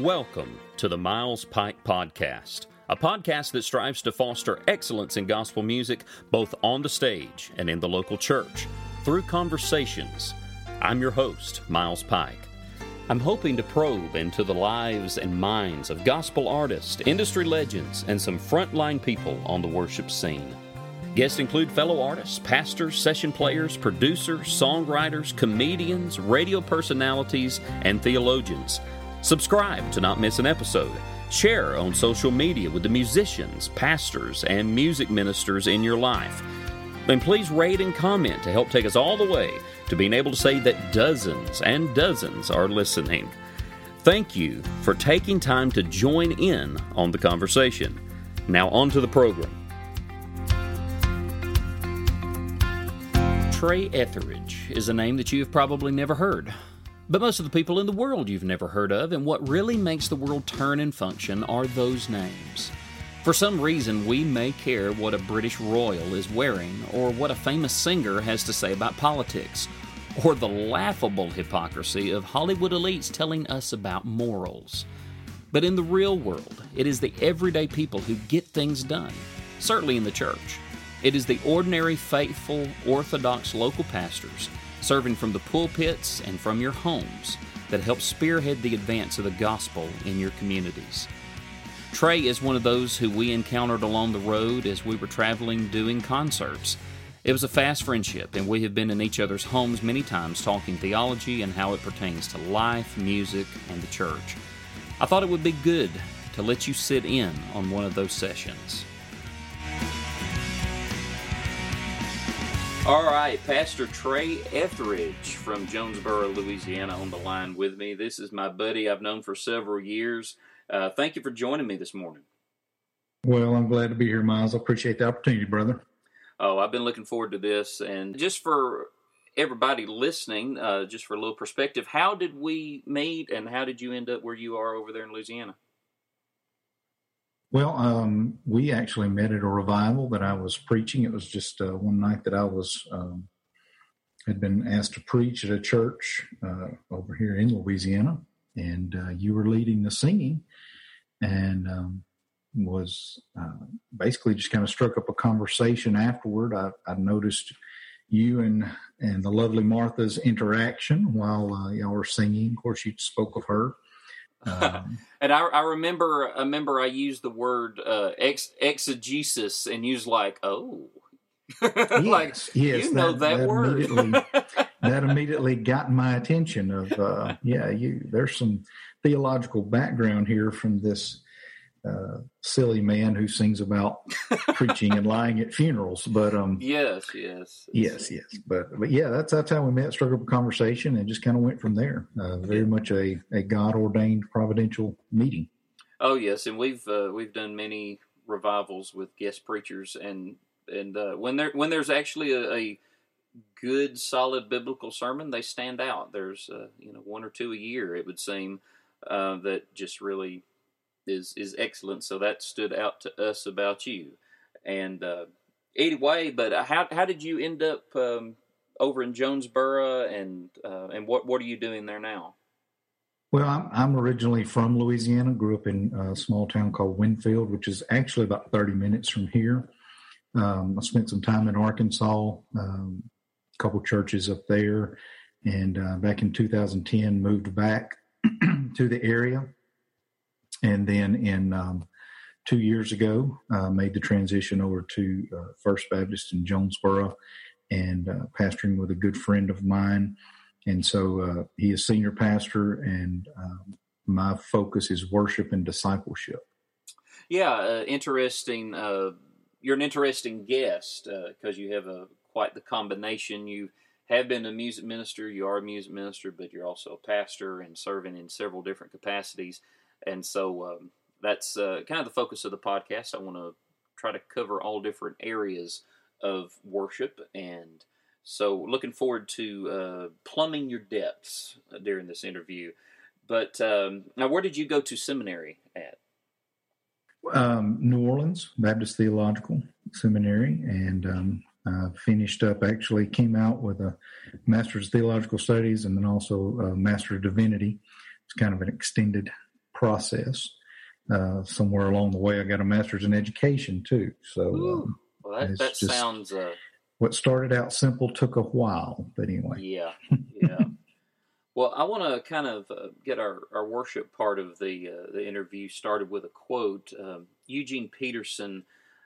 Welcome to the Miles Pike Podcast, a podcast that strives to foster excellence in gospel music both on the stage and in the local church through conversations. I'm your host, Miles Pike. I'm hoping to probe into the lives and minds of gospel artists, industry legends, and some frontline people on the worship scene. Guests include fellow artists, pastors, session players, producers, songwriters, comedians, radio personalities, and theologians. Subscribe to not miss an episode. Share on social media with the musicians, pastors, and music ministers in your life. And please rate and comment to help take us all the way to being able to say that dozens and dozens are listening. Thank you for taking time to join in on the conversation. Now, on to the program. Trey Etheridge is a name that you have probably never heard. But most of the people in the world you've never heard of, and what really makes the world turn and function are those names. For some reason, we may care what a British royal is wearing, or what a famous singer has to say about politics, or the laughable hypocrisy of Hollywood elites telling us about morals. But in the real world, it is the everyday people who get things done, certainly in the church. It is the ordinary, faithful, orthodox local pastors serving from the pulpits and from your homes that help spearhead the advance of the gospel in your communities. Trey is one of those who we encountered along the road as we were traveling doing concerts. It was a fast friendship, and we have been in each other's homes many times talking theology and how it pertains to life, music, and the church. I thought it would be good to let you sit in on one of those sessions. All right, Pastor Trey Etheridge from Jonesboro, Louisiana, on the line with me. This is my buddy I've known for several years. Uh, thank you for joining me this morning. Well, I'm glad to be here, Miles. I appreciate the opportunity, brother. Oh, I've been looking forward to this. And just for everybody listening, uh, just for a little perspective, how did we meet and how did you end up where you are over there in Louisiana? Well, um, we actually met at a revival that I was preaching. It was just uh, one night that I was um, had been asked to preach at a church uh, over here in Louisiana, and uh, you were leading the singing, and um, was uh, basically just kind of struck up a conversation afterward. I, I, noticed you and and the lovely Martha's interaction while uh, y'all were singing. Of course, you spoke of her um, and I, I, remember, I remember I used the word uh, ex, exegesis, and was like, "Oh, yes, like yes, you know that, that, that word." Immediately, that immediately got my attention. Of uh, yeah, you there's some theological background here from this uh, silly man who sings about preaching and lying at funerals. But um, yes, yes, yes, yes. But but yeah, that's that's how we met. Struck up a conversation and just kind of went from there. Uh, very much a a God ordained providential meeting. Oh yes, and we've uh, we've done many revivals with guest preachers, and and uh, when there when there's actually a, a good solid biblical sermon, they stand out. There's uh, you know one or two a year, it would seem, uh, that just really is is excellent. So that stood out to us about you. And uh, anyway, but how how did you end up um, over in Jonesboro, and uh, and what what are you doing there now? Well, I'm, I'm originally from Louisiana. Grew up in a small town called Winnfield, which is actually about 30 minutes from here. Um, I spent some time in Arkansas, um, a couple churches up there, and uh, back in 2010 moved back to the area and then in um, two years ago uh, made the transition over to uh, First Baptist in Jonesboro and uh, pastoring with a good friend of mine. And so uh, he is senior pastor, and um, my focus is worship and discipleship. Yeah, uh, interesting. Uh, you're an interesting guest because you have a quite the combination. You have been a music minister, you are a music minister, but you're also a pastor and serving in several different capacities. And so um, that's uh, kind of the focus of the podcast. I want to try to cover all different areas of worship. And so looking forward to uh, plumbing your depths during this interview. But um, now, where did you go to seminary at? Um, New Orleans Baptist Theological Seminary, and um, I finished up. Actually, came out with a Master's of Theological Studies, and then also a Master of Divinity. It's kind of an extended process. Uh, somewhere along the way, I got a master's in education too. So, um, well, that, that sounds. Uh, what started out simple took a while, but anyway. Yeah, yeah. well, I want to kind of uh, get our, our worship part of the uh, the interview started with a quote. Um, Eugene Peterson,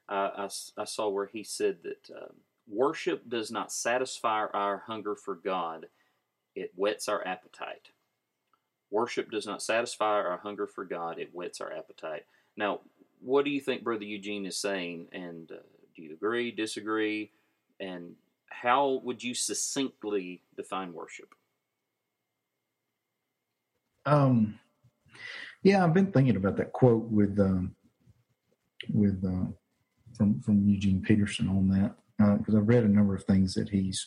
I, I, saw where he said that um, worship does not satisfy our hunger for God; it whets our appetite. Worship does not satisfy our hunger for God, it whets our appetite. Now, what do you think Brother Eugene is saying? And uh, do you agree, disagree? And how would you succinctly define worship? Um, yeah, I've been thinking about that quote with um, with uh, from from Eugene Peterson on that because uh, I've read a number of things that he's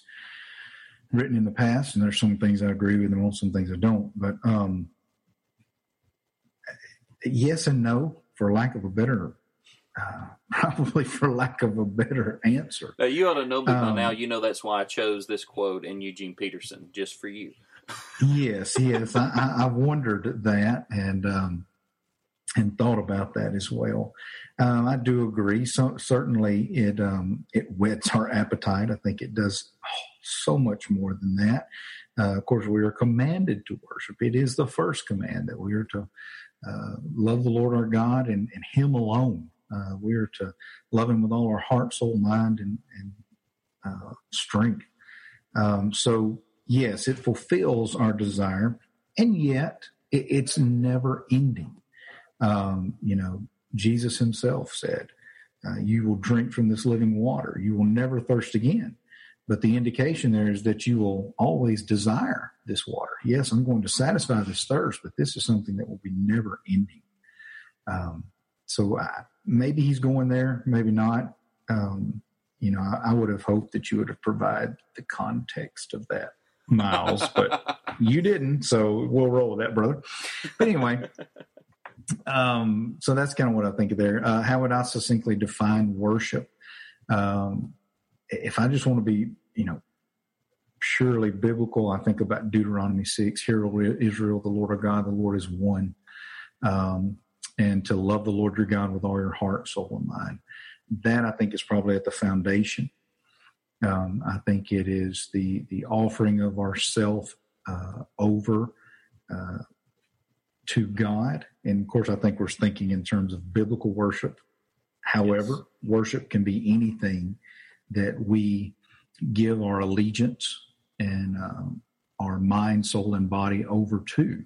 written in the past, and there's some things I agree with, and some things I don't. But um, yes and no, for lack of a better, uh, probably for lack of a better answer. Now, you ought to know me by um, now. You know that's why I chose this quote in Eugene Peterson just for you. yes, yes, I, I, wondered that and um, and thought about that as well. Um, I do agree. So certainly, it um, it whets our appetite. I think it does so much more than that. Uh, of course, we are commanded to worship. It is the first command that we are to uh, love the Lord our God and, and Him alone. Uh, we are to love Him with all our heart, soul, mind, and, and uh, strength. Um, so, yes, it fulfills our desire, and yet it, it's never ending. Um, you know, Jesus Himself said, uh, You will drink from this living water, you will never thirst again. But the indication there is that you will always desire this water. Yes, I'm going to satisfy this thirst, but this is something that will be never ending. Um, so I, maybe he's going there, maybe not. Um, you know, I, I, would have hoped that you would have provided the context of that, Miles, but you didn't. So we'll roll with that, brother. But anyway, um, so that's kind of what I think of there. Uh, how would I succinctly define worship? Um, if I just want to be you know, purely biblical, I think about Deuteronomy 6, Hear, O Israel, the Lord our God, the Lord is one. Um, and to love the Lord your God with all your heart, soul, and mind. That I think is probably at the foundation. Um, I think it is the the offering of ourself uh, over uh, to God, and of course, I think we're thinking in terms of biblical worship. However, yes. worship can be anything that we give our allegiance and um, our mind, soul, and body over to.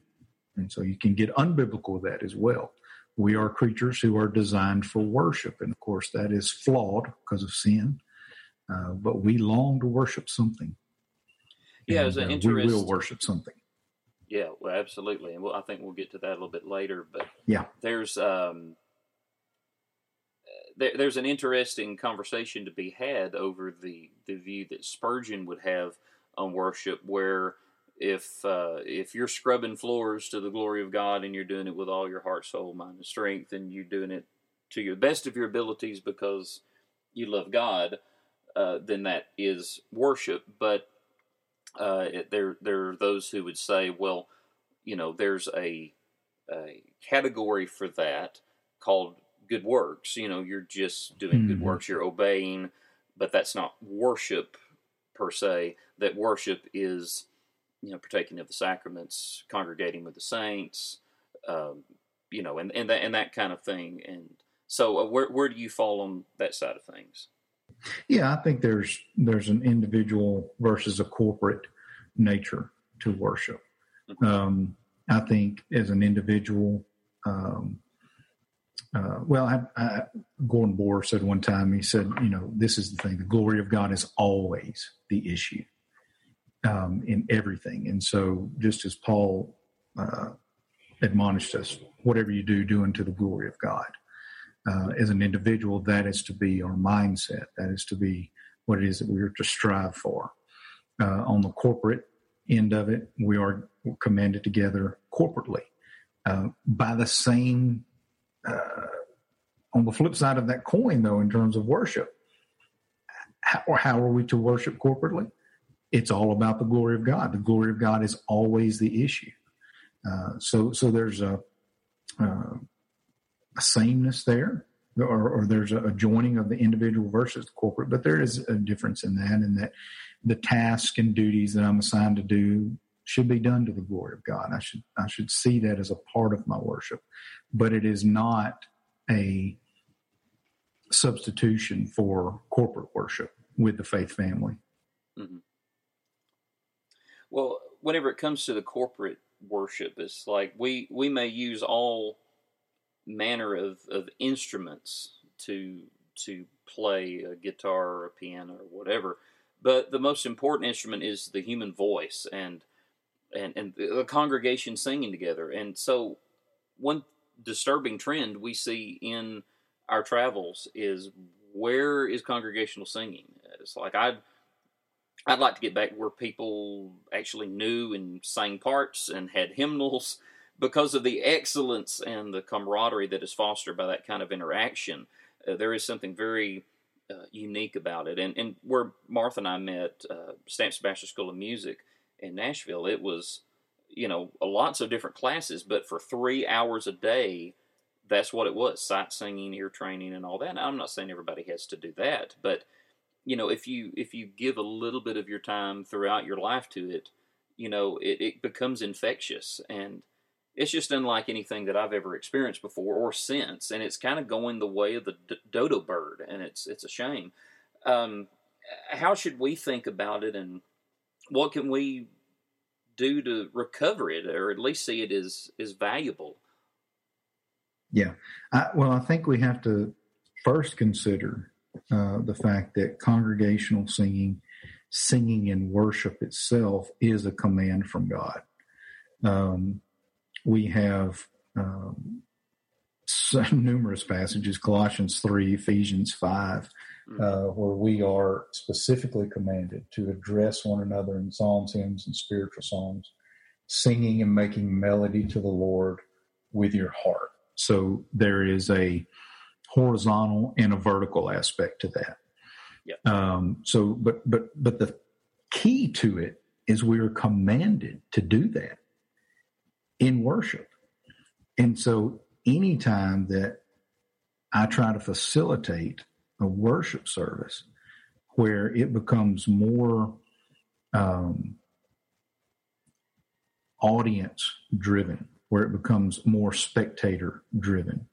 And so you can get unbiblical with that as well. We are creatures who are designed for worship. And of course, that is flawed because of sin. Uh, but we long to worship something. Yeah, and, an uh, interest. We will worship something. Yeah, well, absolutely, and we'll, I think we'll get to that a little bit later. But yeah, there's um, there, there's an interesting conversation to be had over the, the view that Spurgeon would have on worship, where if uh, if you're scrubbing floors to the glory of God and you're doing it with all your heart, soul, mind, and strength, and you're doing it to your best of your abilities because you love God, uh, then that is worship. But uh, it, there there are those who would say, well, you know, there's a, a category for that called good works. You know, you're just doing mm-hmm. good works, you're obeying, but that's not worship per se. That worship is, you know, partaking of the sacraments, congregating with the saints, um, you know, and, and that and that kind of thing. And so, uh, where where do you fall on that side of things? Yeah, I think there's there's an individual versus a corporate nature to worship. Mm-hmm. Um, I think as an individual, um, uh, well, I, I, Gordon Bohr said one time, he said, you know, this is the thing the glory of God is always the issue um, in everything. And so, just as Paul uh, admonished us, whatever you do, do unto the glory of God. Uh, as an individual, that is to be our mindset. That is to be what it is that we are to strive for. Uh, on the corporate end of it, we are commanded together corporately uh, by the same uh, on the flip side of that coin, though, in terms of worship, how, or how are we to worship corporately? It's all about the glory of God. The glory of God is always the issue. Uh, so, so there's a uh, a sameness there, or, or there's a, a, joining of the individual versus the corporate, but there is a difference in that, in that the tasks and duties that I'm assigned to do should be done to the glory of God. I should I should see that as a part of my worship, but it is not a substitution for corporate worship with the faith family. Mm-hmm. Well, whenever it comes to the corporate worship, it's like we we may use all manner of, of instruments to to play a guitar or a piano or whatever, but the most important instrument is the human voice and and and the congregation singing together. And so, one disturbing trend we see in our travels is where is congregational singing? It's like I'd I'd like to get back where people actually knew and sang parts and had hymnals because of the excellence and the camaraderie that is fostered by that kind of interaction. Uh, there is something very uh, unique about it. And, and where Martha and I met, uh, Stamps-Baxter School of Music in Nashville, it was, you know, lots of different classes, but for three hours a day, that's what it was sight singing, ear training, and all that. Now, I'm not saying everybody has to do that, but you know, if you if you give a little bit of your time throughout your life to it, you know, it, it becomes infectious and it's just unlike anything that I've ever experienced before or since, and it's kind of going the way of the d- dodo bird, and it's it's a shame. Um, how should we think about it, and what can we do to recover it, or at least see it as as valuable? Yeah, I, well, I think we have to first consider uh, the fact that congregational singing, singing in worship itself, is a command from God. Um, we have um, numerous passages Colossians 3, Ephesians 5, mm-hmm. Uh, where we are specifically commanded to address one another in psalms, hymns, and spiritual songs, singing and making melody to the Lord with your heart. So there is a horizontal and a vertical aspect to that. Yep. Um, so, but but but the key to it is we are commanded to do that in worship. And so anytime that I try to facilitate a worship service where it becomes more um, audience driven, where it becomes more spectator driven,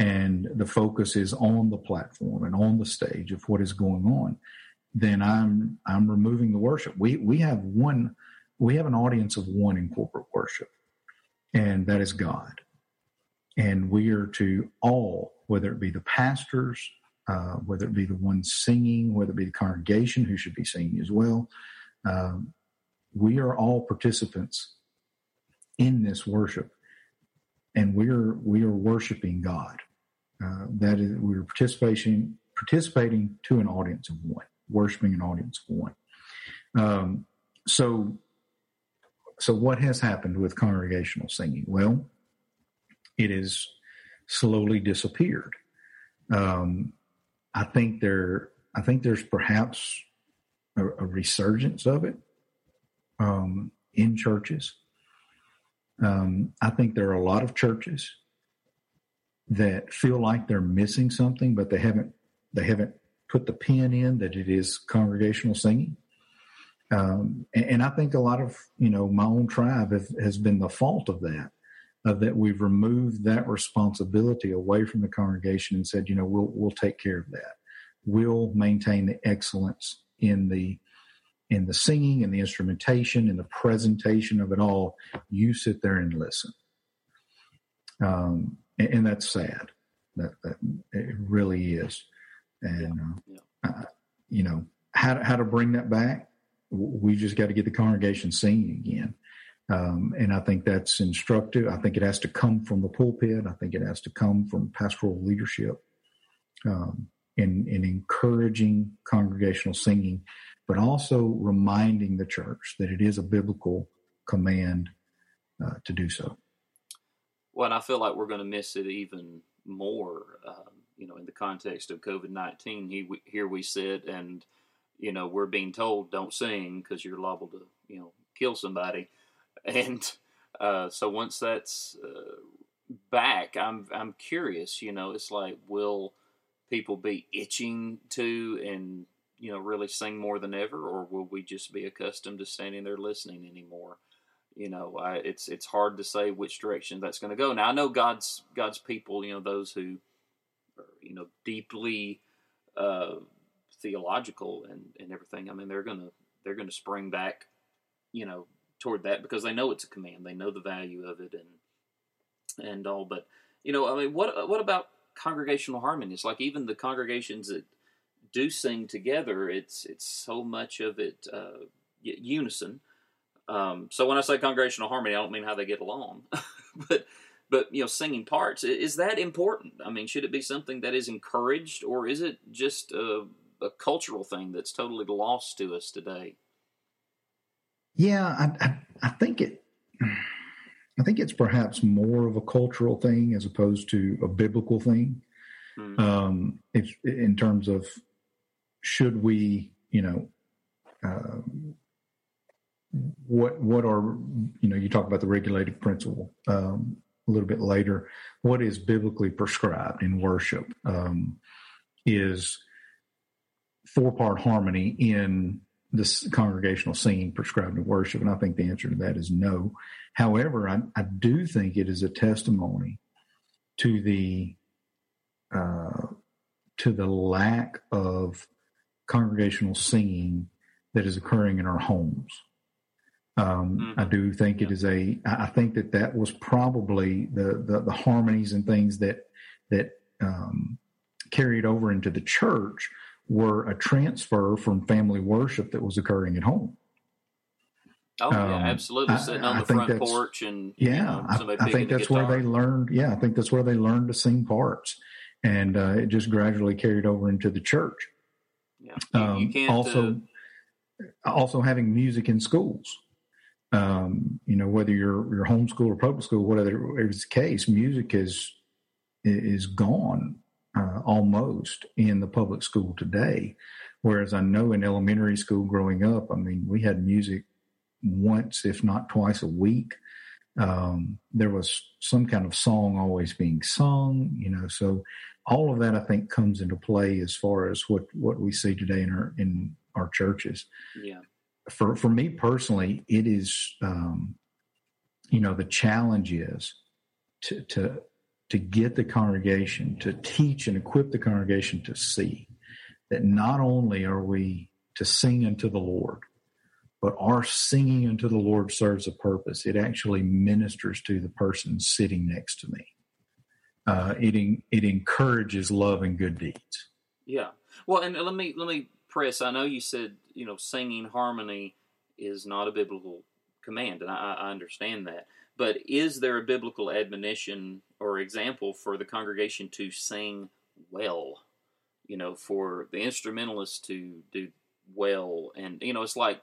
and the focus is on the platform and on the stage of what is going on, then I'm I'm removing the worship. We we have one we have an audience of one in corporate worship and that is God. And we are to all, whether it be the pastors, uh, whether it be the one singing, whether it be the congregation who should be singing as well, um, we are all participants in this worship, and we are we are worshiping God. Uh, that is, we are participating participating to an audience of one, worshiping an audience of one. Um, so so, what has happened with congregational singing? Well, it has slowly disappeared. Um, I think there, I think there's perhaps a, a resurgence of it um, in churches. Um, I think there are a lot of churches that feel like they're missing something, but they haven't they haven't put the pin in that it is congregational singing. Um, and, and, I think a lot of you know my own tribe have, has been the fault of that, of that we've removed that responsibility away from the congregation and said, you know, we'll we'll take care of that. We'll maintain the excellence in the in the singing and the instrumentation and the presentation of it all. You sit there and listen, um, and, and, that's sad. That, that it really is, and uh, uh, you know how to, how to bring that back we just got to get the congregation singing again. Um, and I think that's instructive. I think it has to come from the pulpit. I think it has to come from pastoral leadership um, in, in encouraging congregational singing, but also reminding the church that it is a biblical command uh, to do so. Well, and I feel like we're going to miss it even more, um, you know, in the context of COVID 19. Here we sit and you know, we're being told don't sing because you're liable to, you know, kill somebody. And uh, so once that's uh, back, I'm I'm curious. You know, it's like will people be itching to and you know really sing more than ever, or will we just be accustomed to standing there listening anymore? You know, I, it's it's hard to say which direction that's going to go. Now I know God's God's people, you know, those who are you know deeply uh, theological and and everything. I mean, they're gonna they're gonna spring back, you know, toward that because they know it's a command. They know the value of it and and all. But you know, I mean, what what about congregational harmony? It's like even the congregations that do sing together, it's it's so much of it uh, unison. Um, so when I say congregational harmony, I don't mean how they get along, but but you know, singing parts is that important? I mean, should it be something that is encouraged, or is it just a, a cultural thing that's totally lost to us today? Yeah, I, I, I think it. I think it's perhaps more of a cultural thing as opposed to a biblical thing. Mm-hmm. Um, if in terms of should we, you know, uh, what what are you know you talk about the regulative principle um, a little bit later. What is biblically prescribed in worship um, is four part harmony in this congregational singing prescribed in worship, and I think the answer to that is no. However, I, I do think it is a testimony to the uh, to the lack of congregational singing that is occurring in our homes. Um, mm-hmm. I do think it is a. I think that that was probably the the, the harmonies and things that that um, carried over into the church were a transfer from family worship that was occurring at home. Oh yeah, um, absolutely. Sitting I, on the front porch and yeah, you know, I, I, think that's where they learned. Yeah, I think that's where they learned to sing parts, and uh, it just gradually carried over into the church. Yeah, you, um, you can't also uh, also having music in schools. Um, you know, whether you're you're homeschool or public school, whatever is the case, music is is gone uh, almost in the public school today. Whereas I know in elementary school growing up, I mean, we had music once, if not twice a week. Um, there was some kind of song always being sung, you know. So all of that, I think, comes into play as far as what what we see today in our in our churches. Yeah. For for me personally, it is, um, you know, the challenge is to to to get the congregation to teach and equip the congregation to see that not only are we to sing unto the Lord, but our singing unto the Lord serves a purpose. It actually ministers to the person sitting next to me. Uh, it it encourages love and good deeds. Yeah. Well, and let me let me press. I know you said you know singing harmony is not a biblical command, and I, I understand that. But is there a biblical admonition or example for the congregation to sing well? You know, for the instrumentalist to do well, and you know, it's like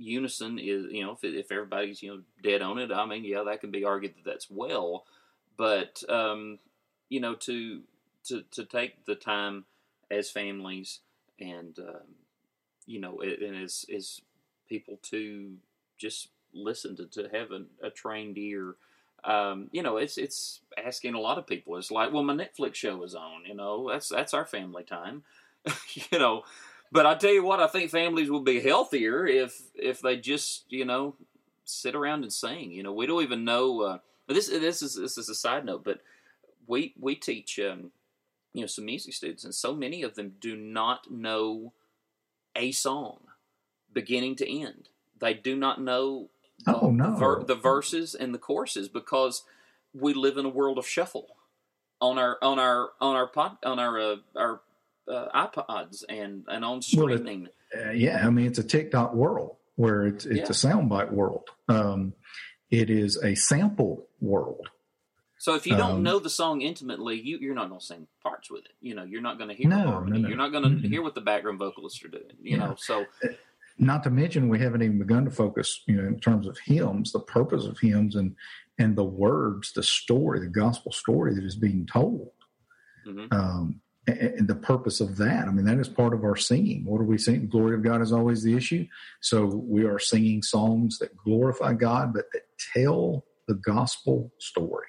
unison is you know if, if everybody's you know dead on it i mean yeah that can be argued that that's well but um you know to to to take the time as families and um, you know and as as people to just listen to to have a, trained ear um, you know, it's it's asking a lot of people. It's like, well, my Netflix show is on. You know, that's that's our family time. you know, but I tell you what, I think families will be healthier if if they just you know sit around and sing. You know, we don't even know. Uh, this this is this is a side note, but we we teach um, you know some music students, and so many of them do not know a song beginning to end. They do not know oh, no. the, ver- the verses and the choruses because we live in a world of shuffle on our on our on our pod, on our uh, our uh, iPods and and on streaming. Well, it, uh, yeah, I mean it's a TikTok world where it's it's yeah. a soundbite world. Um, it is a sample world. So if you don't um, know the song intimately, you, you're not going to sing parts with it. You know, you're not going to hear no, harmony. No, no. You're not going to mm-hmm. hear what the background vocalists are doing. You yeah. know, so uh, not to mention we haven't even begun to focus, you know, in terms of hymns, the purpose of hymns and and the words, the story, the gospel story that is being told. Mm-hmm. Um, and the purpose of that. I mean, that is part of our singing. What are we singing? Glory of God is always the issue. So we are singing songs that glorify God, but that tell the gospel story.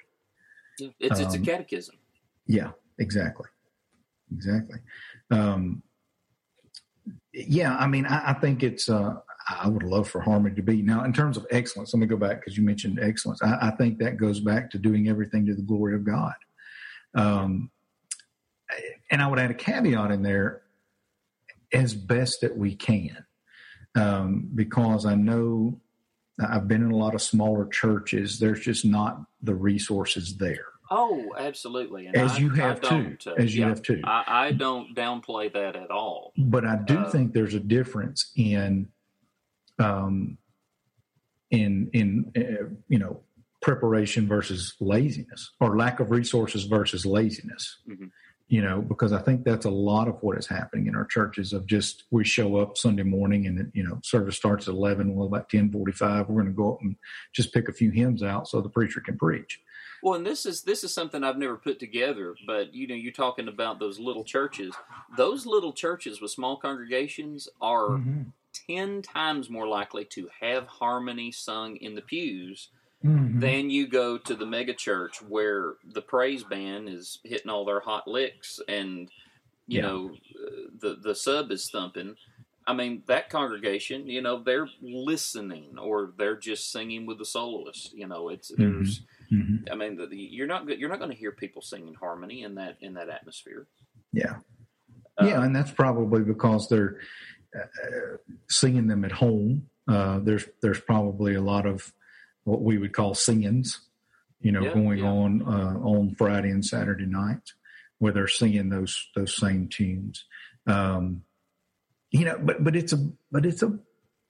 It's um, it's a um, catechism. Yeah, exactly, exactly. Um, yeah, I mean, I, I think it's. Uh, I would love for harmony to be now in terms of excellence. Let me go back because you mentioned excellence. I, I, think that goes back to doing everything to the glory of God. Um, and I would add a caveat in there as best that we can, um, because I know I've been in a lot of smaller churches. There's just not the resources there. Oh, absolutely. And as I, you have too. Uh, as you yeah, have too. I, I, don't downplay that at all. But I do uh, think there's a difference in, um, in in uh, you know preparation versus laziness, or lack of resources versus laziness. Mm-hmm. You know, because I think that's a lot of what is happening in our churches. Of just we show up Sunday morning and you know service starts at eleven. Well, about ten forty five, we're going to go up and just pick a few hymns out so the preacher can preach well, and this is this is something I've never put together, but you know, you're talking about those little churches. Those little churches with small congregations are mm-hmm. ten times more likely to have harmony sung in the pews mm-hmm. than you go to the mega church where the praise band is hitting all their hot licks and you yeah. know the the sub is thumping. I mean, that congregation, you know, they're listening or they're just singing with the soloist. You know, it's mm-hmm. there's Mm-hmm. I mean, the, the, you're not you're not going to hear people singing harmony in that in that atmosphere. Yeah, uh, yeah, and that's probably because they're uh, singing them at home. Uh, there's there's probably a lot of what we would call singings, you know, yeah, going yeah. on uh, on Friday and Saturday night, where they're singing those those same tunes. Um, you know, but but it's a but it's a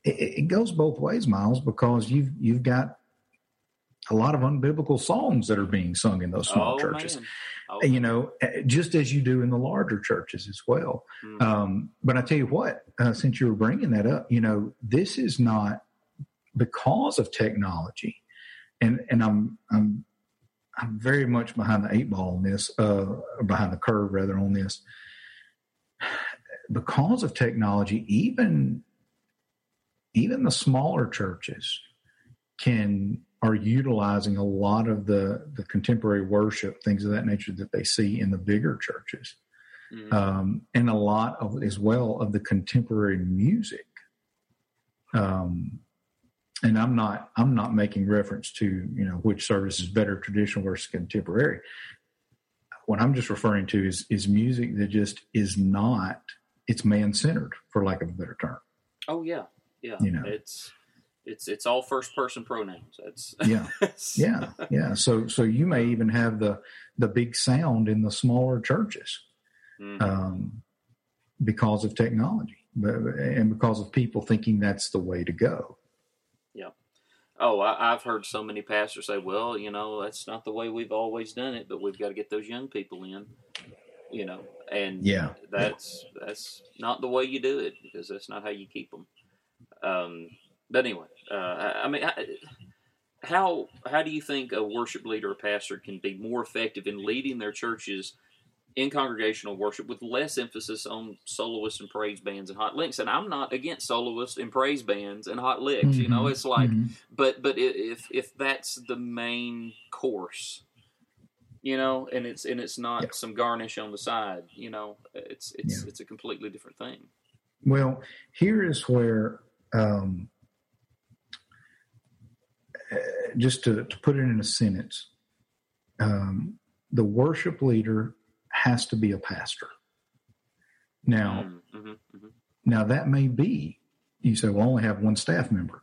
it, it goes both ways, Miles, because you've you've got a lot of unbiblical songs that are being sung in those small oh, churches. Oh. You know, eh, just as you do in the larger churches as well. Mm. Um, but I tell you what, uh, since you were bringing that up, you know, this is not because of technology, and and I'm I'm I'm very much behind the eight ball on this, uh, behind the curve rather on this. Because of technology, even even the smaller churches can are utilizing a lot of the the contemporary worship things of that nature that they see in the bigger churches. Mm-hmm. um, and a lot of as well of the contemporary music. Um, and i'm not i'm not making reference to you know which service is better traditional versus contemporary. What i'm just referring to is is music that just is not it's man-centered for lack of a better term. Oh yeah. Yeah. You know? It's it's it's all first person pronouns. That's yeah, yeah, yeah. So so you may even have the the big sound in the smaller churches, mm-hmm. um, because of technology, and because of people thinking that's the way to go. Yeah. Oh, I, have heard so many pastors say, "Well, you know, that's not the way we've always done it, but we've got to get those young people in." You know, and yeah, that's that's not the way you do it because that's not how you keep them. Um, but anyway, uh, I mean, how how do you think a worship leader or pastor can be more effective in leading their churches in congregational worship with less emphasis on soloists and praise bands and hot licks? And I'm not against soloists and praise bands and hot licks. Mm-hmm. You know, mm-hmm. it's like, mm-hmm. but but if if that's the main course, you know, and it's and it's not yeah. some garnish on the side, you know, it's it's yeah. it's a completely different thing. Well, here is where um, just to, to, put it in a sentence, um, the worship leader has to be a pastor. Now, mm-hmm, mm-hmm, mm-hmm. now that may be you say, "Well, I only have one staff member."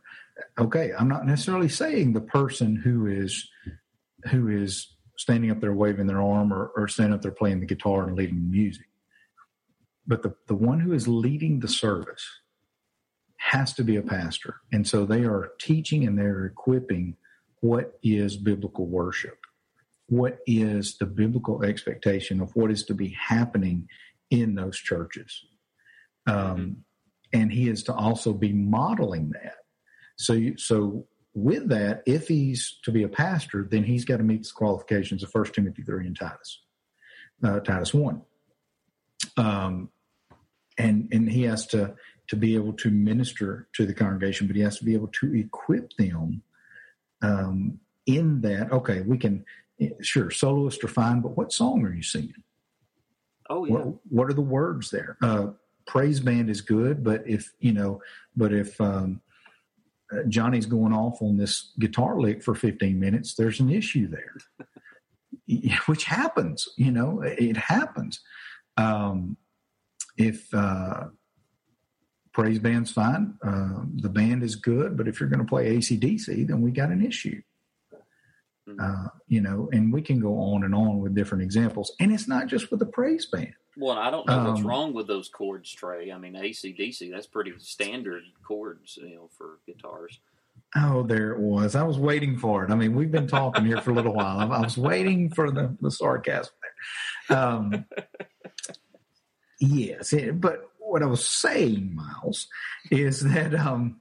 Okay, I'm not necessarily saying the person who is who is standing up there waving their arm or, or standing up there playing the guitar and leading the music, but the the one who is leading the service has to be a pastor. And so they are teaching and they're equipping what is biblical worship. What is the biblical expectation of what is to be happening in those churches? Um, and he is to also be modeling that. So, so with that, if he's to be a pastor, then he's got to meet the qualifications of First Timothy three and Titus, uh, Titus one, um, and and he has to to be able to minister to the congregation, but he has to be able to equip them um, in that. Okay, we can sure, soloists are fine, but what song are you singing? Oh yeah. What, what are the words there? Uh, praise band is good, but if you know, but if um, Johnny's going off on this guitar lick for 15 minutes, there's an issue there, which happens. You know, it happens. Um, if uh, praise band's fine, uh, the band is good, but if you're going to play ACDC, then we got an issue. Mm-hmm. Uh, you know, and we can go on and on with different examples. And it's not just with the praise band. Well, I don't know um, what's wrong with those chords, Trey. I mean, ACDC, that's pretty standard chords, you know, for guitars. Oh, there it was. I was waiting for it. I mean, we've been talking here for a little while. I was waiting for the, the sarcasm there. Um, yes, but what I was saying, Miles, is that um,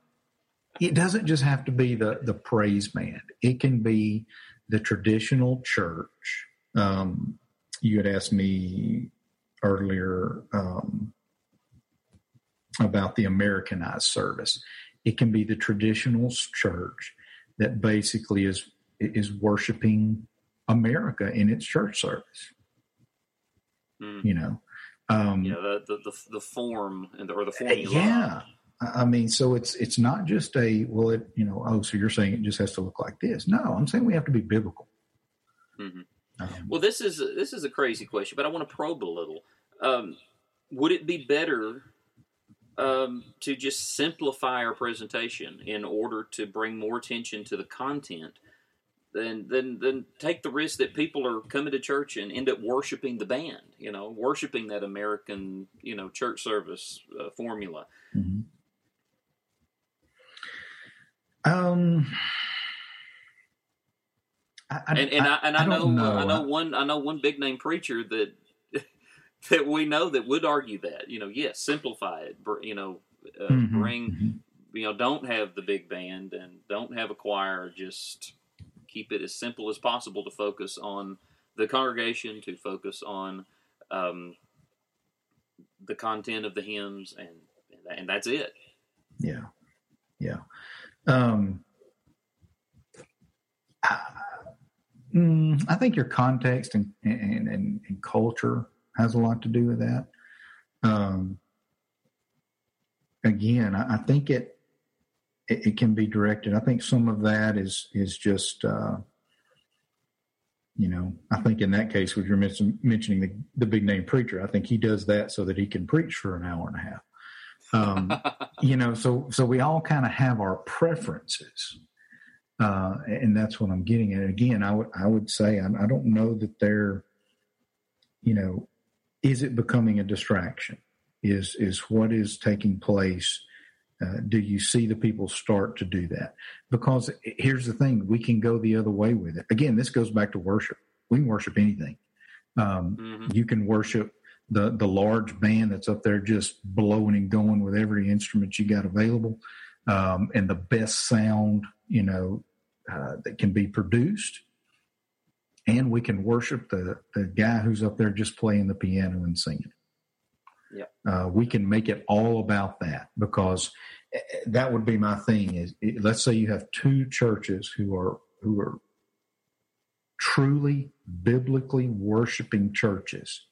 it doesn't just have to be the the praise band. It can be the traditional church. Um, you had asked me earlier um, about the Americanized service. It can be the traditional church that basically is is worshiping America in its church service. Mm. You know, um, yeah, the, the, the the form and the, or the formula. Yeah, I mean, so it's it's not just a well, it you know, oh, so you're saying it just has to look like this? No, I'm saying we have to be biblical. Mm-hmm. Um, well, this is this is a crazy question, but I want to probe a little. Um, would it be better um, to just simplify our presentation in order to bring more attention to the content? Then, then, then take the risk that people are coming to church and end up worshiping the band. You know, worshiping that American, you know, church service uh, formula. Mm-hmm. Um, I, and and I, and I, I know, know, I know one I know one big name preacher that that we know that would argue that you know yes simplify it you know uh, mm-hmm, bring mm-hmm. you know don't have the big band and don't have a choir just keep it as simple as possible to focus on the congregation to focus on um, the content of the hymns and and that's it. Yeah. Yeah. Um, I, mm, I, think your context and, and, and, and, culture has a lot to do with that. Um, again, I, I think it, it, it can be directed. I think some of that is is just uh, you know, I think in that case, when you're mentioning the, the big name preacher, I think he does that so that he can preach for an hour and a half. Um, you know, so so we all kind of have our preferences, uh, and that's what I'm getting at. Again, I would I would say I, I don't know that they're, you know, is it becoming a distraction? Is is what is taking place? Uh, do you see the people start to do that? Because here's the thing: we can go the other way with it. Again, this goes back to worship. We can worship anything. Um, mm-hmm. You can worship the the large band that's up there just blowing and going with every instrument you got available, um, and the best sound you know uh, that can be produced. And we can worship the the guy who's up there just playing the piano and singing. Yeah, uh, we can make it all about that because eh, eh, that would be my thing. Is let's say you have two churches who are who are truly biblically worshiping churches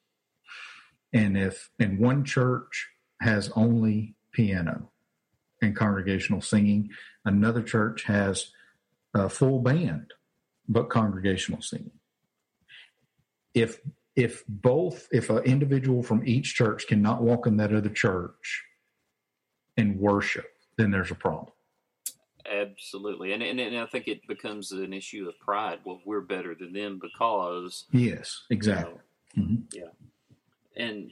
and if and one church has only piano and congregational singing, another church has a full band but congregational singing. If if both if an individual from each church cannot walk in that other church and worship, then there's a problem. Absolutely, and, and, and I think it becomes an issue of pride. Well, we're better than them because yes, exactly. You know, mm-hmm. Yeah, and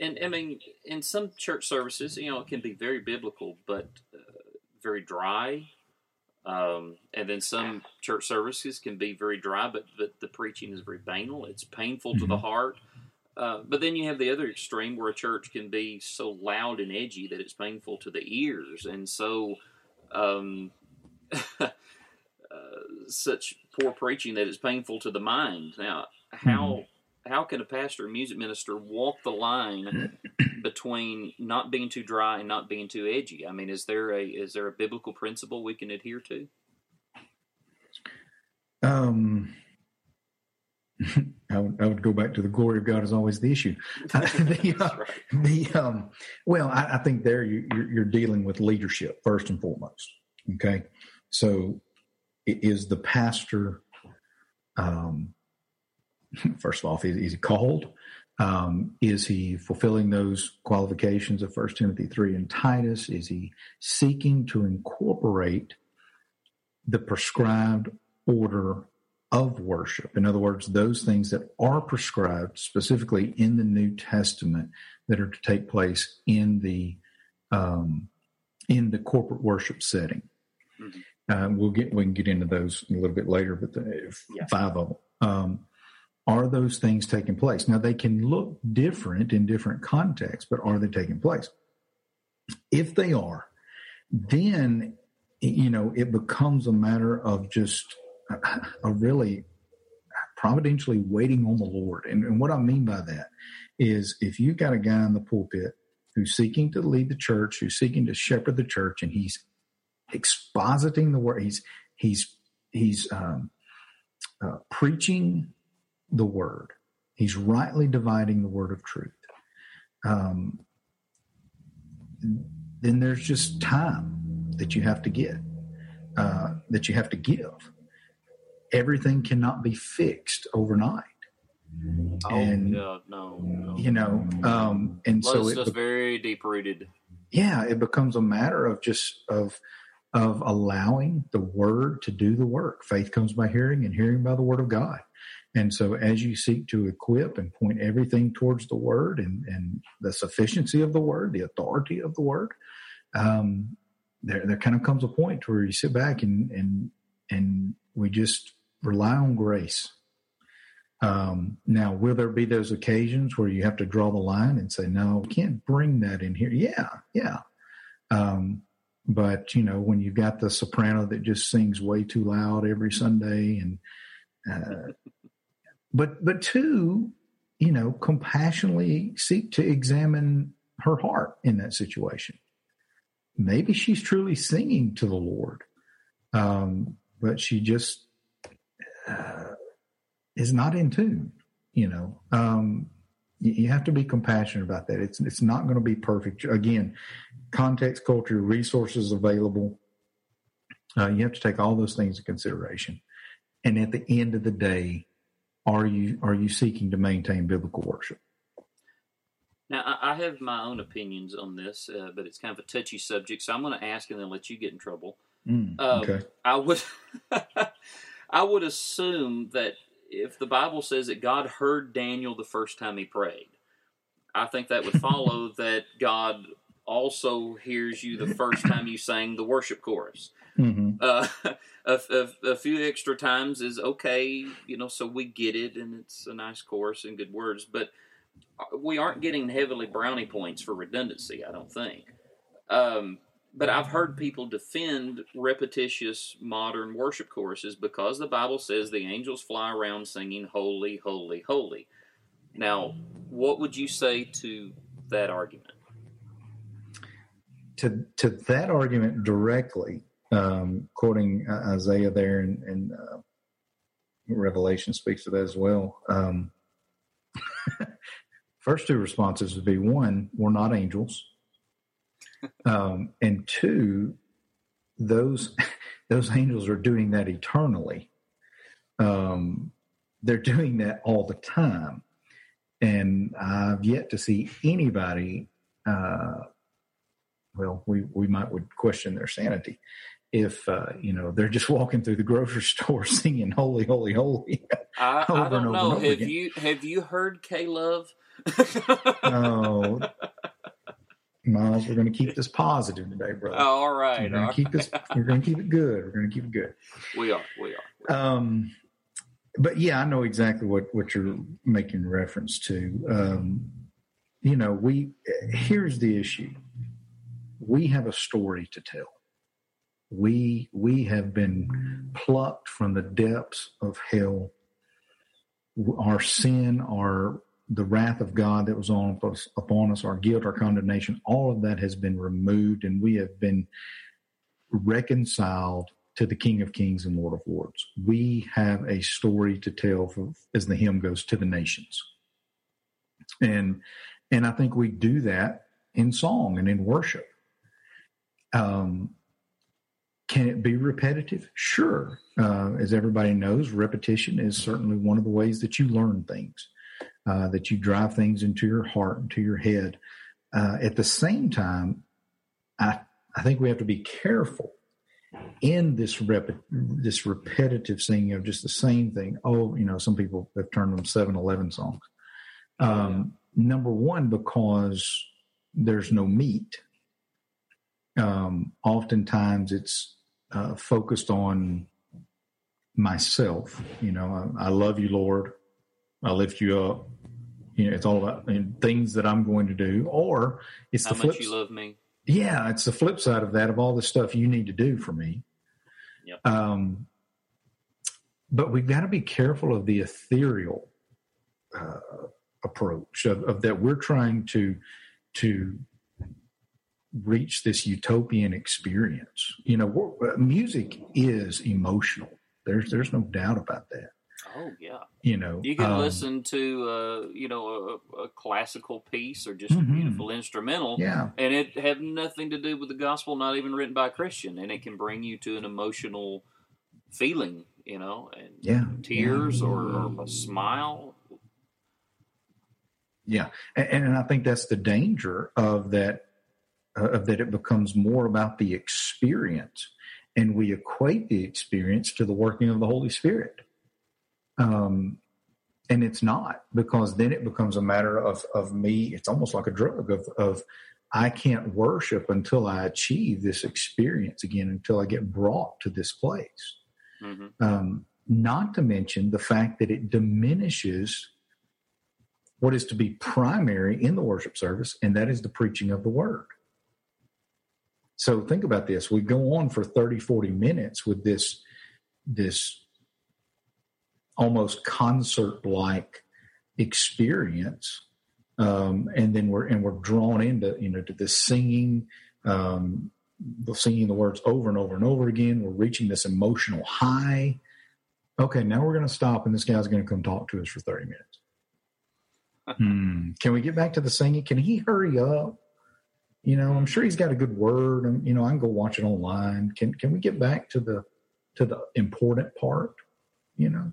and I mean, in some church services, you know, it can be very biblical, but uh, very dry. Um, and then some church services can be very dry, but, but the preaching is very banal. It's painful mm-hmm. to the mm-hmm. heart. Uh, but then you have the other extreme where a church can be so loud and edgy that it's painful to the ears, and so um, uh, such poor preaching that it's painful to the mind. Now, how mm-hmm how can a pastor or music minister walk the line between not being too dry and not being too edgy? I mean, is there a is there a biblical principle we can adhere to? Um, I would, I would, go back to the glory of God is always the issue. the, uh, right. the um, well, I, I, think there you, you're, you're dealing with leadership first and foremost. Okay, so is the pastor um, first of all, is, is he called? Um, is he fulfilling those qualifications of First Timothy three and Titus? Is he seeking to incorporate the prescribed order of worship? In other words, those things that are prescribed specifically in the New Testament that are to take place in the um, in the corporate worship setting. Mm-hmm. Uh, we'll get we can get into those a little bit later, but the, yeah. five of them. Um, are those things taking place? Now they can look different in different contexts, but are they taking place? If they are, then you know it becomes a matter of just a, a really providentially waiting on the Lord. And, and what I mean by that is if you got a guy in the pulpit who's seeking to lead the church, who's seeking to shepherd the church, and he's expositing the word. He's he's he's um, uh, preaching the word. He's rightly dividing the word of truth. Um, then there's just time that you have to get, uh, that you have to give. Everything cannot be fixed overnight. Oh, and yeah, no, no, you know, um, and so it's just very deep rooted. Yeah, it becomes a matter of just of of allowing the word to do the work. Faith comes by hearing and hearing by the word of God. And so as you seek to equip and point everything towards the word and, and the sufficiency of the word, the authority of the word, um, there, there kind of comes a point where you sit back and, and, and we just rely on grace. Um, now, will there be those occasions where you have to draw the line and say, no, we can't bring that in here? Yeah, yeah. Um, but you know, when you've got the soprano that just sings way too loud every Sunday, and uh, but but two, you know, compassionately seek to examine her heart in that situation. Maybe she's truly singing to the Lord, um, but she just uh, is not in tune. You know, um, you have to be compassionate about that. It's it's not going to be perfect. Again, context, culture, resources available. Uh, you have to take all those things into consideration. And at the end of the day, are you are you seeking to maintain biblical worship? Now, I have my own opinions on this, uh, but it's kind of a touchy subject, so I'm going to ask and then let you get in trouble. Mm, um, okay. I would, I would assume that if the Bible says that God heard Daniel the first time he prayed, I think that would follow that God also hears you the first time you sang the worship chorus. Mm-hmm. Uh, a, a, a, few extra times is okay, you know, so we get it, and it's a nice chorus and good words. But we aren't getting heavily brownie points for redundancy, I don't think. Um, but I've heard people defend repetitious modern worship choruses because the Bible says the angels fly around singing holy, holy, holy. Now, what would you say to that argument? To to that argument directly, um, quoting uh, Isaiah there and, and uh, Revelation speaks to that as well. Um, first two responses would be one, we're not angels um, and two, those those angels are doing that eternally. Um, they're doing that all the time, and I've yet to see anybody. Uh, well, we we might would question their sanity if uh, you know they're just walking through the grocery store singing "Holy, Holy, Holy." I, I don't know. have again. you have you heard K Love? no, Miles, we're going to keep this positive today, brother. all right. We're going to keep this. We're going to keep it good. We're going to keep it good. We are. We are. We are. Um, but yeah, I know exactly what what you're making reference to. Um, you know, we here's the issue. We have a story to tell. We we have been plucked from the depths of hell. Our sin, our the wrath of God that was on us, upon us, our guilt, our condemnation, all of that has been removed, and we have been reconciled to the King of Kings and Lord of Lords. We have a story to tell, for, as the hymn goes, to the nations, and and I think we do that in song and in worship. Um, can it be repetitive? Sure. Uh, as everybody knows, repetition is certainly one of the ways that you learn things, uh, that you drive things into your heart, into your head. Uh, at the same time, I, I think we have to be careful in this rep- this repetitive singing of just the same thing. Oh, you know, some people have turned them 7 11 songs. Um, number one, because there's no meat. Um, oftentimes it's uh, focused on myself. You know, I, I, love you, Lord. I lift you up. You know, it's all about things that I'm going to do, or it's How the flip. Much you love me. Yeah, it's the flip side of that of all the stuff you need to do for me. Yep. Um, but we've got to be careful of the ethereal uh, approach of, of that we're trying to to reach this utopian experience. You know, uh, music is emotional. There's there's no doubt about that. Oh yeah. You know, you can um, listen to uh, you know a, a, classical piece or just mm-hmm. a beautiful instrumental, yeah, and it have nothing to do with the gospel, not even written by a Christian, and it can bring you to an emotional feeling, you know, and yeah, tears yeah. Or, or, a smile. Yeah, and, and I think that's the danger of that uh, of that it becomes more about the experience and we equate the experience to the working of the Holy Spirit. Um, and it's not because then it becomes a matter of, of me. It's almost like a drug of, of I can't worship until I achieve this experience again, until I get brought to this place. Mm-hmm. Um, not to mention the fact that it diminishes what is to be primary in the worship service, and that is the preaching of the word. So think about this. We go on for 30, 40 minutes with this, this almost concert like experience. Um, and then we're, and we're drawn into, you know, to this singing, um, singing the words over and over and over again. We're reaching this emotional high. Okay, now we're going to stop and this guy's going to come talk to us for 30 minutes. hmm. Can we get back to the singing? Can he hurry up? You know, I'm sure he's got a good word, and you know, I can go watch it online. Can can we get back to the to the important part? You know.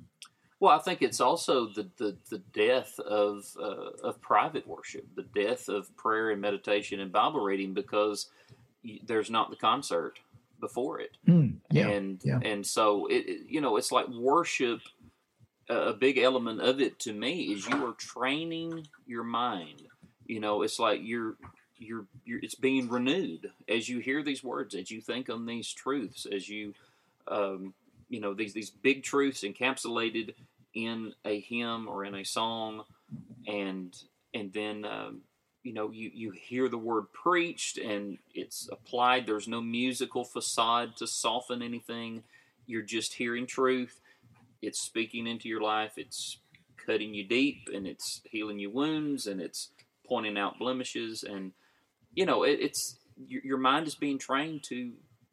Well, I think it's also the the, the death of uh, of private worship, the death of prayer and meditation and Bible reading, because there's not the concert before it, mm, yeah, and yeah. and so it, it, you know it's like worship. A big element of it to me is you are training your mind. You know, it's like you're you're, you're it's being renewed as you hear these words, as you think on these truths, as you um, you know these these big truths encapsulated in a hymn or in a song, and and then um, you know you you hear the word preached and it's applied. There's no musical facade to soften anything. You're just hearing truth. It's speaking into your life. It's cutting you deep and it's healing your wounds and it's pointing out blemishes and you know, it, it's your, your mind is being trained to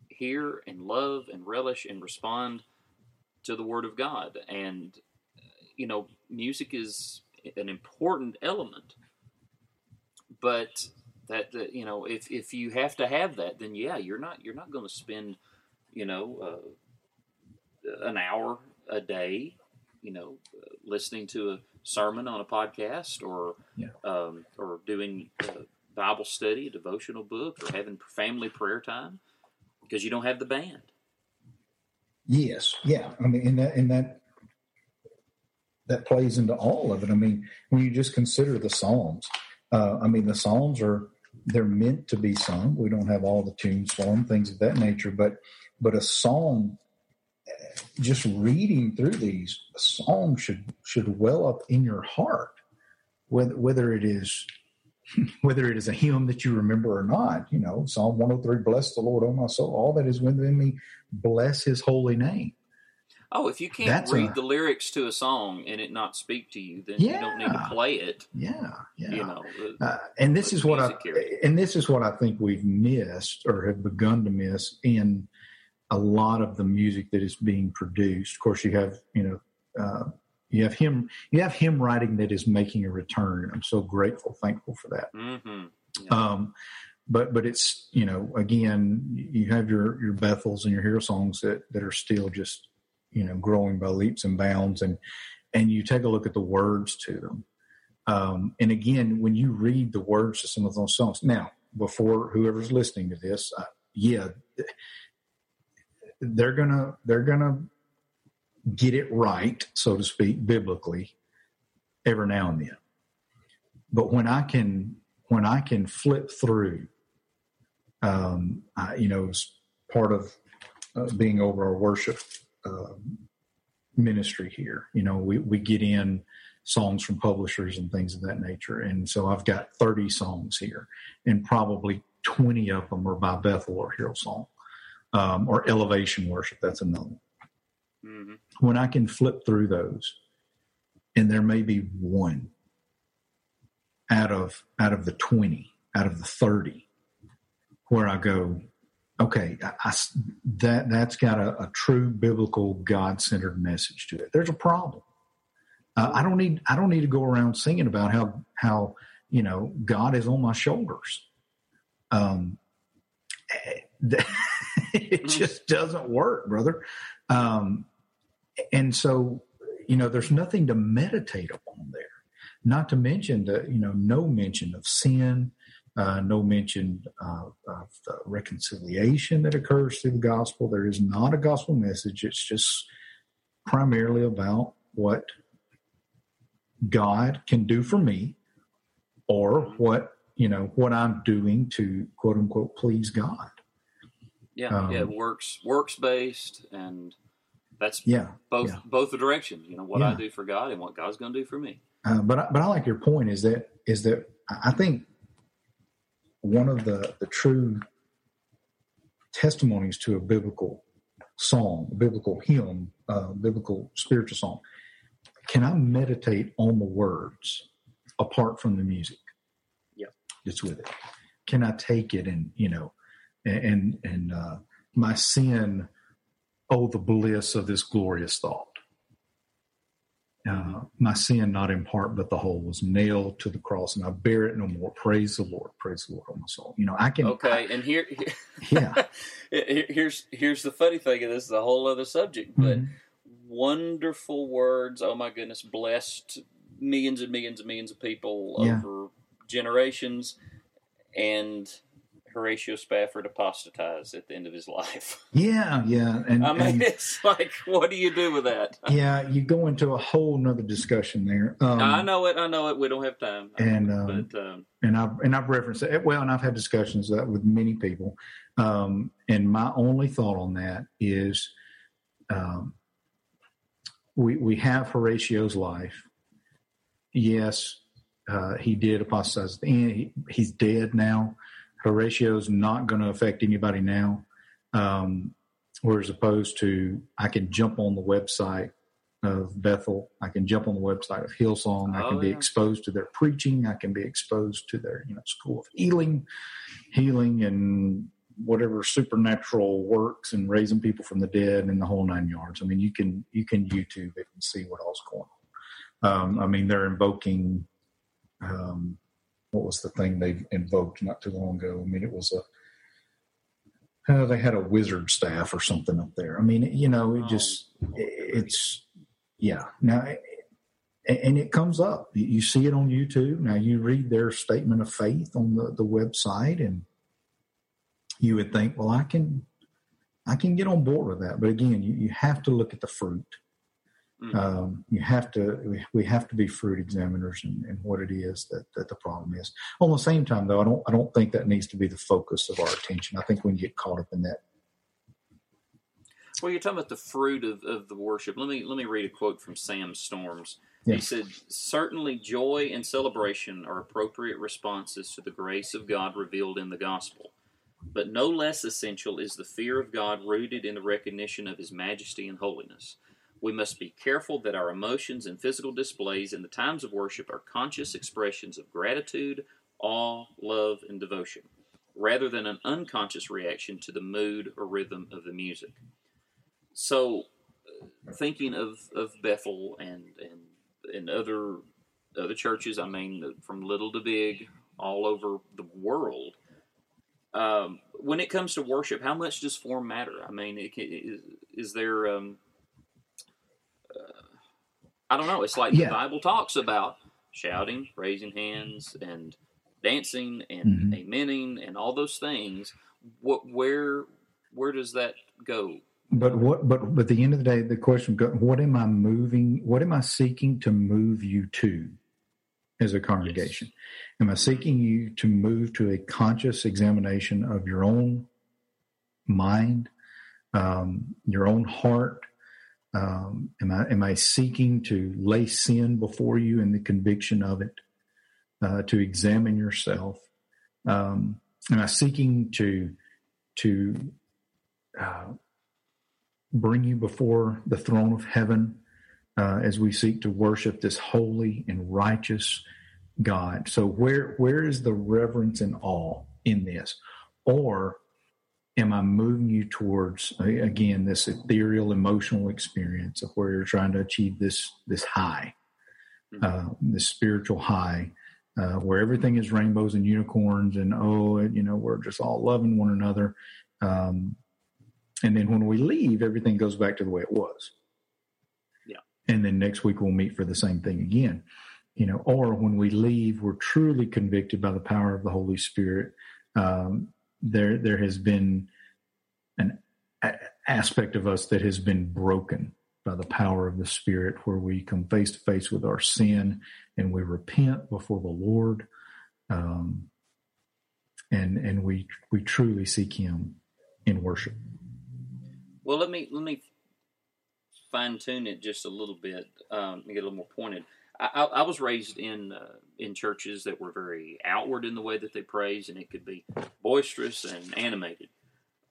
hear and love and relish and respond to the Word of God. And, you know, music is an important element. But that, uh, you know, if, if you have to have that, then yeah, you're not, you're not going to spend, you know, uh, an hour a day, you know, listening to a sermon on a podcast or, yeah. um, or doing, uh, Bible study, a devotional book, or having family prayer time because you don't have the band. Yes, yeah. I mean, and that and that that plays into all of it. I mean, when you just consider the Psalms, uh, I mean, the Psalms are they're meant to be sung. We don't have all the tunes for them, things of that nature. But but a song, just reading through these, a should should well up in your heart, whether whether it is whether it is a hymn that you remember or not, you know, Psalm 103, bless the Lord, oh my soul, all that is within me, bless his holy name. Oh, if you can't That's read a, the lyrics to a song and it not speak to you, then yeah, you don't need to play it. Yeah, yeah. You know, uh, and this is what I and this is what I think we've missed or have begun to miss in a lot of the music that is being produced. Of course, you have you know uh, you have hymn you have hymn writing that is making a return. I'm so grateful, thankful for that. Mm-hmm. Yeah. Um, but but it's you know again you have your your Bethels and your Hillsongs that that are still just you know growing by leaps and bounds and and you take a look at the words to them um, and again when you read the words to some of those songs now before whoever's listening to this uh, yeah they're gonna they're gonna get it right so to speak biblically every now and then but when i can when i can flip through um, I, you know, as part of uh, being over our worship uh, ministry here. You know, we, we get in songs from publishers and things of that nature. And so I've got 30 songs here, and probably 20 of them are by Bethel or Hillsong um, or Elevation Worship. That's another one. Mm-hmm. When I can flip through those, and there may be one out of out of the 20, out of the 30 where I go, okay, I, I, that that's got a, a true biblical God centered message to it. There's a problem. Uh, I don't need I don't need to go around singing about how how you know God is on my shoulders. Um, it mm-hmm. just doesn't work, brother. Um, and so you know, there's nothing to meditate upon there. Not to mention the you know no mention of sin, uh, no mention uh, of the reconciliation that occurs through the gospel. There is not a gospel message. It's just primarily about what God can do for me or what, you know, what I'm doing to quote unquote please God. Yeah, um, yeah, works works based and that's yeah both yeah. both the directions. You know what yeah. I do for God and what God's going to do for me. Uh, but I, but I like your point is that is that I think one of the, the true testimonies to a biblical song, a biblical hymn, uh, biblical spiritual song. Can I meditate on the words apart from the music? Yeah, it's with it. Can I take it and you know, and and uh, my sin? Oh, the bliss of this glorious thought uh, my sin, not in part, but the whole, was nailed to the cross, and I bear it no more. Praise the Lord, praise the Lord on my soul. You know, I can. Okay, I, and here, here yeah, here's here's the funny thing, and this is a whole other subject, but mm-hmm. wonderful words. Oh my goodness, blessed millions and millions and millions of people yeah. over generations, and Horatio Spafford apostatized at the end of his life. Yeah, yeah. And I mean, and, it's like, what do you do with that? Yeah, you go into a whole nother discussion there. Um, I know it. I know it. We don't have time. And um, but, um, and I've and I've referenced it. Well, and I've had discussions that with many people. Um, and my only thought on that is, um, we we have Horatio's life. Yes, uh, he did apostatize. At the end. He, he's dead now Horatio is not going to affect anybody now. Um, whereas opposed to I can jump on the website of Bethel, I can jump on the website of Hillsong, I can be oh, exposed to their preaching, I can be exposed to their you know school of healing, healing and whatever supernatural works and raising people from the dead and the whole nine yards. I mean, you can you can YouTube it and see what all's going on. Um, I mean, they're invoking um, what was the thing they invoked not too long ago? I mean, it was a uh, they had a wizard staff or something up there. I mean, you know, it oh, just it's yeah. Now, and it comes up. You see it on YouTube. Now you read their statement of faith on the the website, and you would think, well, I can I can get on board with that. But again, you, you have to look at the fruit. Mm-hmm. Um, you have to we have to be fruit examiners and, and, what it is that, that the problem is. On the same time, though, I don't I don't think that needs to be the focus of our attention. I think we can get caught up in that. Well, you're talking about the fruit of, of the worship. Let me let me read a quote from Sam Storms. He said, "Certainly, joy and celebration are appropriate responses to the grace of God revealed in the gospel." But no less essential is the fear of God rooted in the recognition of His majesty and holiness. We must be careful that our emotions and physical displays in the times of worship are conscious expressions of gratitude, awe, love, and devotion. rather than an unconscious reaction to the mood or rhythm of the music. So, uh, thinking of, of Bethel and, and, and other, other churches, I mean, from little to big, all over the world, um, when it comes to worship, how much does form matter? I mean, is, is there, um, I don't know, it's like yeah. the Bible talks about shouting, raising hands, and dancing and mm-hmm. amening and all those things. What where where does that go? But what but but at the end of the day, the question: What am I moving? What am I seeking to move you to as a congregation? Yes. Am I seeking you to move to a conscious examination of your own mind, um, your own heart? Um, am I am I seeking to lay sin before you in the conviction of it? uh, to examine yourself. Um, am I seeking to to uh, bring you before the throne of heaven uh, as we seek to worship this holy and righteous God? So where where is the reverence and awe in this, or am I moving you towards again this ethereal emotional experience of where you're trying to achieve this this high, mm-hmm. uh, this spiritual high uh, where everything is rainbows and unicorns and oh you know we're just all loving one another um, and then when we leave everything goes back to the way it was yeah and then next week we'll meet for the same thing again you know or when we leave we're truly convicted by the power of the holy spirit um, there there has been an a- aspect of us that has been broken by the power of the Spirit, where we come face to face with our sin and we repent before the Lord, um, and and we we truly seek Him in worship. Well, let me let me fine tune it just a little bit, um, get a little more pointed. I, I, was raised in uh, in churches that were very outward in the way that they praise, and it could be boisterous and animated.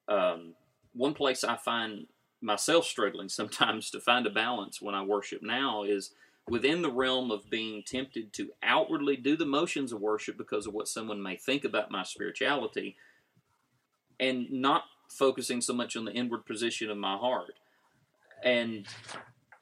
Um, one place I find myself struggling sometimes to find a balance when I worship now is within the realm of being tempted to outwardly do the motions of worship because of what someone may think about my spirituality and not focusing so much on the inward position of my heart and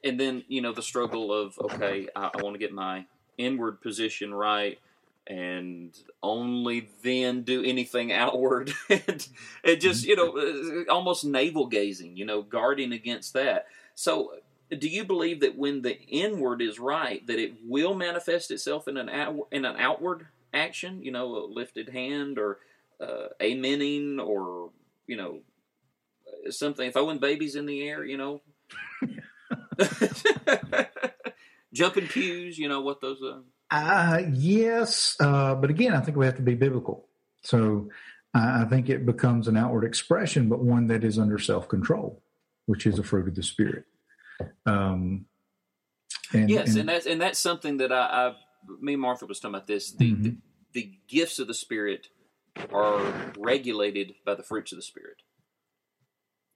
and then you know the struggle of okay I, I want to get my inward position right and only then do anything outward. And, and just you know uh, almost navel gazing you know guarding against that. So do you believe that when the inward is right that it will manifest itself in an out, in an outward action you know a lifted hand or uh, amening or you know something throwing babies in the air you know jumping pews you know what those uh, uh, yes, uh, but again, I think we have to be biblical. So I think it becomes an outward expression, but one that is under self control, which is a fruit of the spirit. Um, and, yes, and, and, that's and that's something that I, I, me and Martha was talking about this. The, mm-hmm. the the gifts of the spirit are regulated by the fruits of the spirit.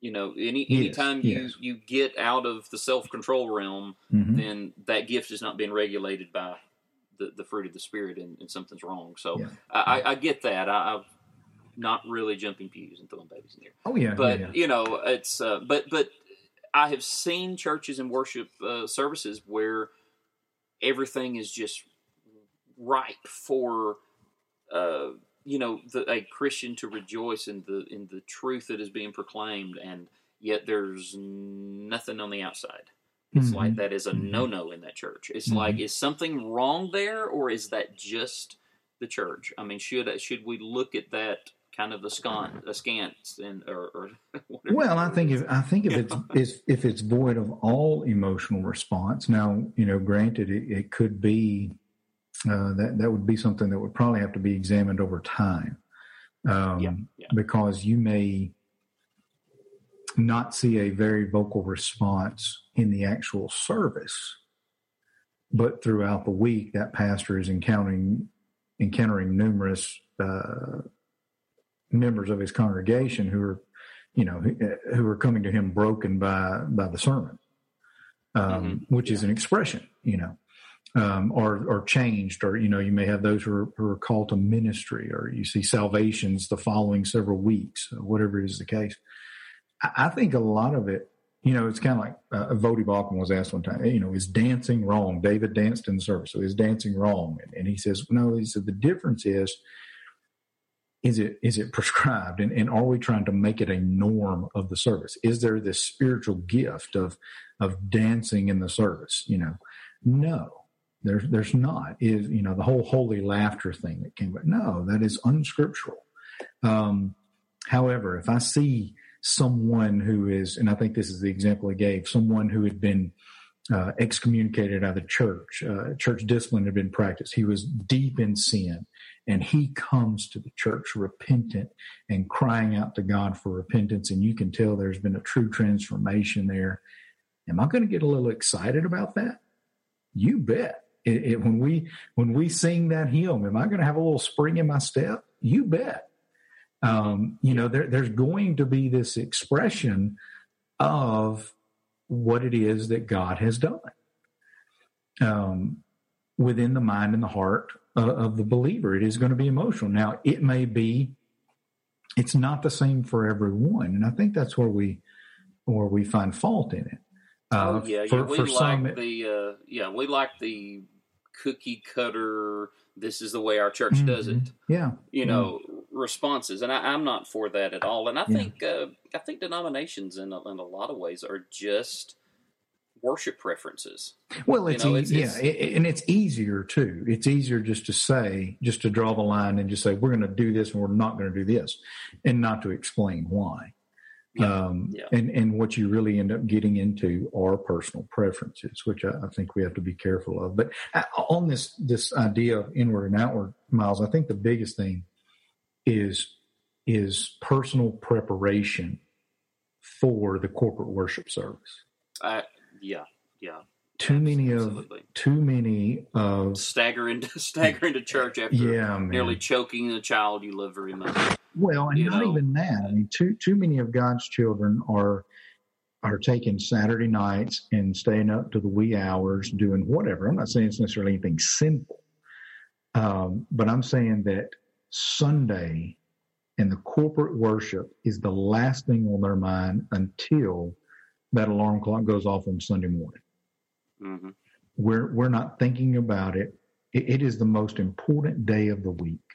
You know, any anytime yes, you yes. you get out of the self control realm, mm-hmm. then that gift is not being regulated by the, the fruit of the spirit and, and something's wrong. So yeah. I, I, get that. I, am not really jumping pews and throwing babies in there. Oh yeah, but yeah, yeah. you know it's uh, but but I have seen churches and worship uh, services where everything is just ripe for. Uh, you know, the, a Christian to rejoice in the in the truth that is being proclaimed, and yet there's nothing on the outside. It's mm-hmm. like that is a mm-hmm. no no in that church. It's mm-hmm. like is something wrong there, or is that just the church? I mean, should should we look at that kind of askance, askance and or, or well, I think if I think if it's, it's, if it's void of all emotional response. Now, you know, granted, it, it could be uh, that that would be something that would probably have to be examined over time, um, yeah, yeah. because you may not see a very vocal response in the actual service, but throughout the week, that pastor is encountering encountering numerous uh, members of his congregation who are, you know, who, are coming to him broken by by the sermon, um, mm-hmm. which yeah. is an expression, you know. Um, or or changed, or you know, you may have those who are, who are called to ministry, or you see salvations the following several weeks, whatever is the case. I, think a lot of it, you know, it's kind of like uh, Voddie Baucham was asked one time, you know, is dancing wrong? David danced in the service, so is dancing wrong? And, and he says, no. He said the difference is is it is it prescribed and, and are we trying to make it a norm of the service is there this spiritual gift of of dancing in the service you know no there's there's not is you know the whole holy laughter thing that came. But no, that is unscriptural. Um, however, if I see someone who is, and I think this is the example he gave, someone who had been uh, excommunicated out of the church, uh, church discipline had been practiced. He was deep in sin, and he comes to the church repentant and crying out to God for repentance. And you can tell there's been a true transformation there. Am I going to get a little excited about that? You bet. It, it, when we when we sing that hymn, am I going to have a little spring in my step? You bet. Um, you know, there, there's going to be this expression of what it is that God has done um, within the mind and the heart of, of the believer. It is going to be emotional. Now, it may be, it's not the same for everyone, and I think that's where we where we find fault in it. Uh, oh yeah, for, yeah. we like some, the uh, yeah we like the cookie cutter this is the way our church mm-hmm. does it yeah. you know responses. And I, am not for that at all. And i yeah. think uh, i think denominations in a, in a lot of ways are just worship preferences. Well it's, you know, it's yeah it's, and it's easier too. It's easier just to say just to draw the line and just say we're going to do this and we're not going to do this and not to explain why yeah. Um, yeah. And and what you really end up getting into are personal preferences, which I, I, think we have to be careful of. But uh, on this this idea of inward and outward, Miles, I think the biggest thing is is personal preparation for the corporate worship service. Uh, yeah, yeah. Too many Absolutely. of too many of stagger into stagger into church after yeah, nearly choking the child you love very much. Well, and not know? even that. I mean, too too many of God's children are are taking Saturday nights and staying up to the wee hours doing whatever. I'm not saying it's necessarily anything sinful, um, but I'm saying that Sunday and the corporate worship is the last thing on their mind until that alarm clock goes off on Sunday morning. Mm-hmm. We're we're not thinking about it. it. It is the most important day of the week.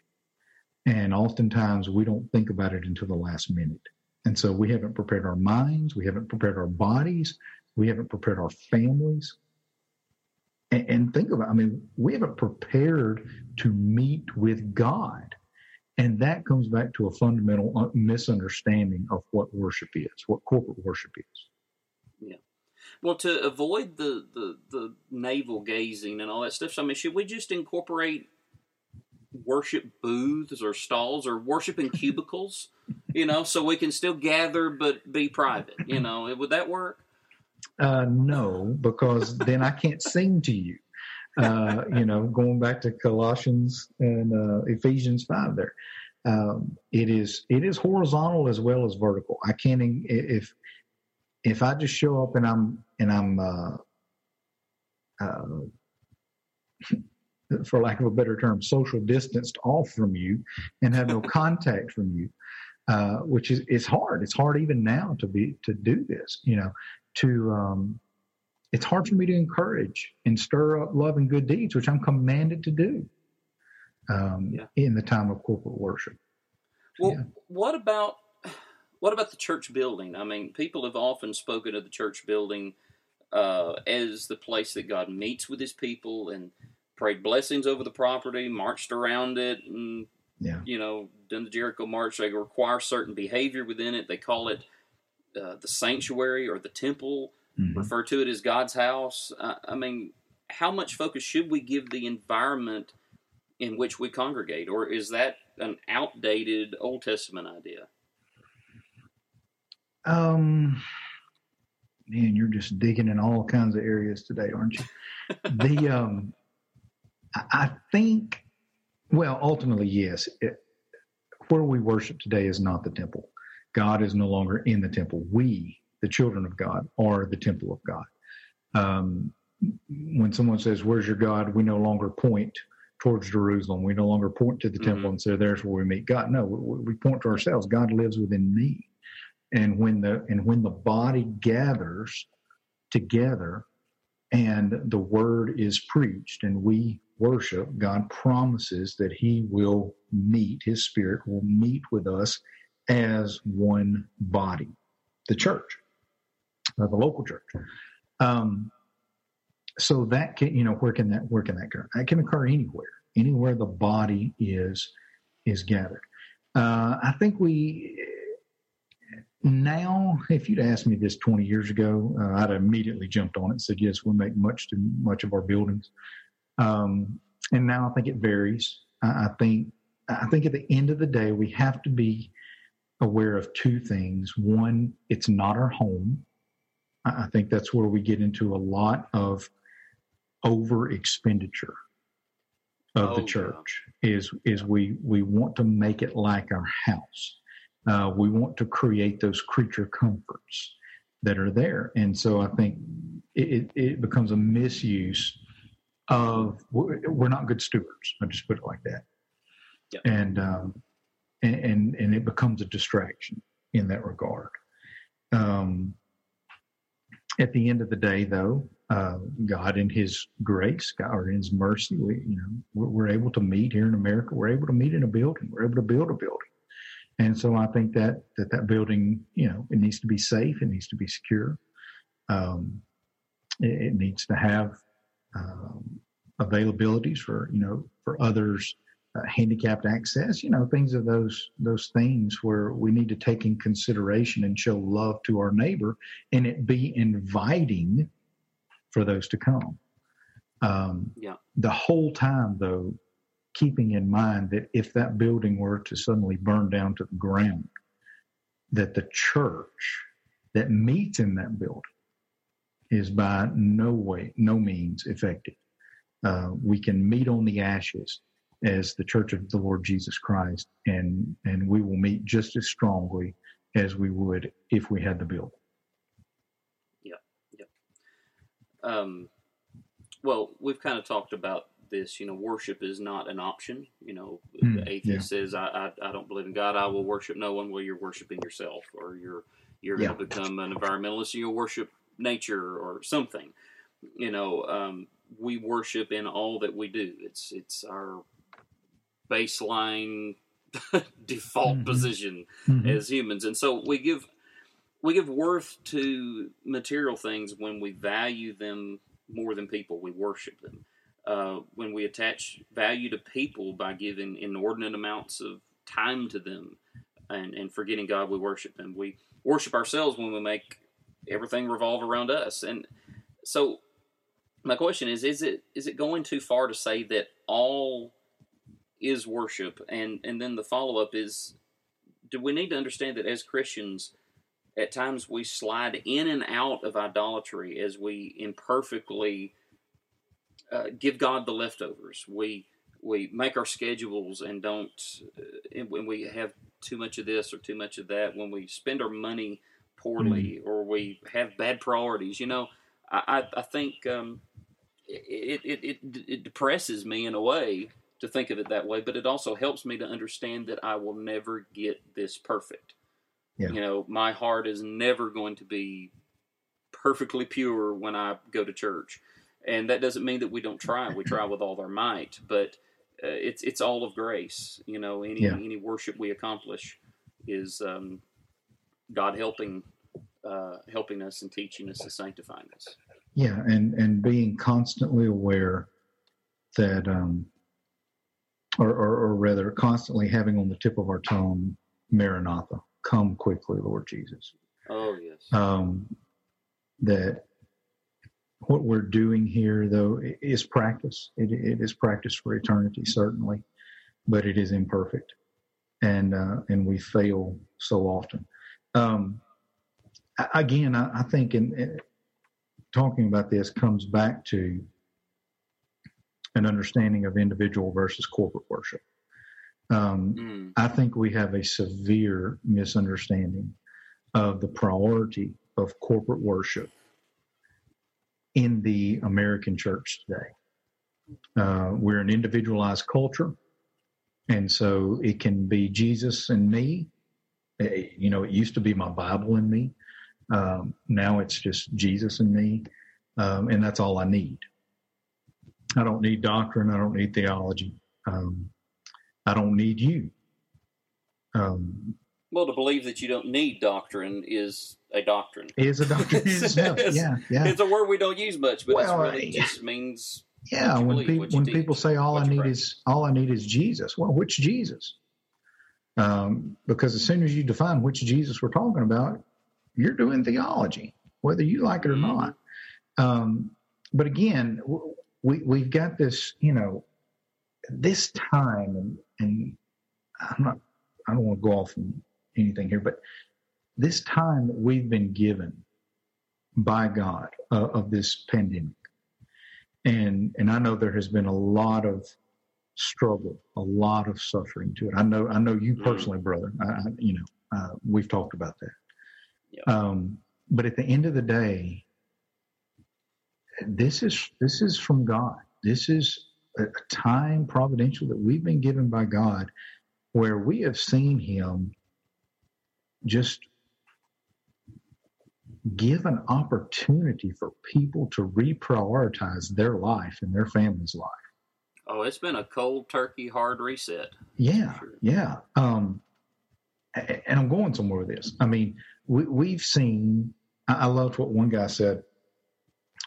And oftentimes we don't think about it until the last minute. And so we haven't prepared our minds, we haven't prepared our bodies, we haven't prepared our families. And, and think about, I mean, we haven't prepared to meet with God. And that comes back to a fundamental uh, misunderstanding of what worship is, what corporate worship is. Yeah. Well, to avoid the, the, the navel gazing and all that stuff, so I mean, should we just incorporate worship booths or stalls or worship in cubicles, you know, so we can still gather but be private, you know. Would that work? Uh, no, because then I can't sing to you. Uh, you know, going back to Colossians and uh, Ephesians five, there, um, it is it is horizontal as well as vertical. I can't if if I just show up and I'm and I'm uh, uh for lack of a better term, social distanced off from you and have no contact from you, uh, which is it's hard. It's hard even now to be to do this. You know, to um, it's hard for me to encourage and stir up love and good deeds, which I'm commanded to do um, yeah. in the time of corporate worship. Well, yeah. what about what about the church building? I mean, people have often spoken of the church building uh, as the place that God meets with His people and prayed blessings over the property, marched around it, and yeah. you know, done the Jericho March. They require certain behavior within it. They call it uh, the sanctuary or the temple. Mm-hmm. Refer to it as God's house. Uh, I mean, how much focus should we give the environment in which we congregate, or is that an outdated Old Testament idea? Um, man, you're just digging in all kinds of areas today, aren't you? the um, I think, well, ultimately, yes. It, where we worship today is not the temple. God is no longer in the temple. We, the children of God, are the temple of God. Um, when someone says, "Where's your God?" we no longer point towards Jerusalem. We no longer point to the mm-hmm. temple and say, "There's where we meet God." No, we, we point to ourselves. God lives within me, and when the and when the body gathers together, and the word is preached, and we worship, God promises that He will meet. His Spirit will meet with us as one body, the church, uh, the local church. Um, so that can, you know, where can that where can that occur? That can occur anywhere, anywhere the body is is gathered. Uh, I think we now, if you'd asked me this 20 years ago, uh, I'd immediately jumped on it and said, yes, we make much to much of our buildings. Um, and now I think it varies. I, I think I think at the end of the day, we have to be aware of two things. One, it's not our home. I think that's where we get into a lot of over expenditure of oh, the church yeah. is is we we want to make it like our house uh, we want to create those creature comforts that are there and so i think it, it becomes a misuse of we're not good stewards i just put it like that yep. and, um, and and and it becomes a distraction in that regard um, at the end of the day though uh, God in His grace, God or in His mercy, we you know we're, we're, able to meet here in America. We're able to meet in a building. We're able to build a building, and so I think that that that building, you know, it needs to be safe. It needs to be secure. Um, it, it, needs to have um, availabilities for you know for others uh, handicapped access, you know, things of those those things where we need to take in consideration and show love to our neighbor, and it be inviting for those to come. Um, yeah. The whole time, though, keeping in mind that if that building were to suddenly burn down to the ground, that the church that meets in that building is by no way, no means effective. Uh, we can meet on the ashes as the Church of the Lord Jesus Christ, and and we will meet just as strongly as we would if we had the building. Yeah, yeah. Um, well, we've kind of talked about this. You know, worship is not an option. You know, mm, the atheist yeah. says, I, I, I, don't believe in God. I will worship no one." Well, you're worshiping yourself, or you're you're yeah. going to become an environmentalist. and You'll worship nature or something. You know, um, we worship in all that we do. It's it's our baseline default mm-hmm. position mm-hmm. as humans, and so we give we give worth to material things when we value them more than people. We worship them. Uh, when we attach value to people by giving inordinate amounts of time to them and, and forgetting God, we worship them. We worship ourselves when we make everything revolve around us. And so, my question is: Is it is it going too far to say that all is worship? And and then the follow up is: Do we need to understand that as Christians? at times we slide in and out of idolatry as we imperfectly uh, give God the leftovers. We we make our schedules and don't uh, when we have too much of this or too much of that. When we spend our money poorly mm-hmm. or we have bad priorities, you know, I I, I think um, it, it it it depresses me in a way to think of it that way, but it also helps me to understand that I will never get this perfect. Yeah. You know, my heart is never going to be perfectly pure when I go to church, and that doesn't mean that we don't try. We try with all our might, but uh, it's it's all of grace. You know, any yeah. any worship we accomplish is um, God helping uh, helping us and teaching us and sanctifying us. Yeah, and and being constantly aware that, um, or, or, or rather, constantly having on the tip of our tongue, Maranatha come quickly, Lord Jesus. Oh, yes. Um, that what we're doing here, though, is practice. It, it is practice for eternity, certainly, but it is imperfect, and uh, and we fail so often. Um, again, I, I think in, in talking about this comes back to an understanding of individual versus corporate worship. Um, mm. I think we have a severe misunderstanding of the priority of corporate worship in the American church today. Uh, we're an individualized culture, and so it can be Jesus and me. You know, it used to be my Bible and me. Um, now it's just Jesus and me, um, and that's all I need. I don't need doctrine. I don't need theology. Um, I don't need you. Um, well, to believe that you don't need doctrine is a doctrine. Is a doctrine. it's, yeah, yeah. It's a word we don't use much, but well, it really yeah. just means. Yeah, when, believe, pe- when people say all I need practice. is all I need is Jesus. Well, which Jesus? Um, because as soon as you define which Jesus we're talking about, you're doing theology, whether you like it or mm-hmm. not. Um, but again, we we've got this, you know, this time, and, and I'm not, I don't want to go off on anything here, but this time that we've been given by God uh, of this pandemic, and and I know there has been a lot of struggle, a lot of suffering to it. I know, I know you mm-hmm. personally, brother. I, I, you know, uh, we've talked about that. Yep. Um, but at the end of the day, this is this is from God. This is a, a time providential that we've been given by God, where we have seen Him just give an opportunity for people to reprioritize their life and their family's life. Oh, it's been a cold turkey hard reset. Yeah, sure. yeah. Um, and I'm going somewhere with this. I mean, we, we've seen. I loved what one guy said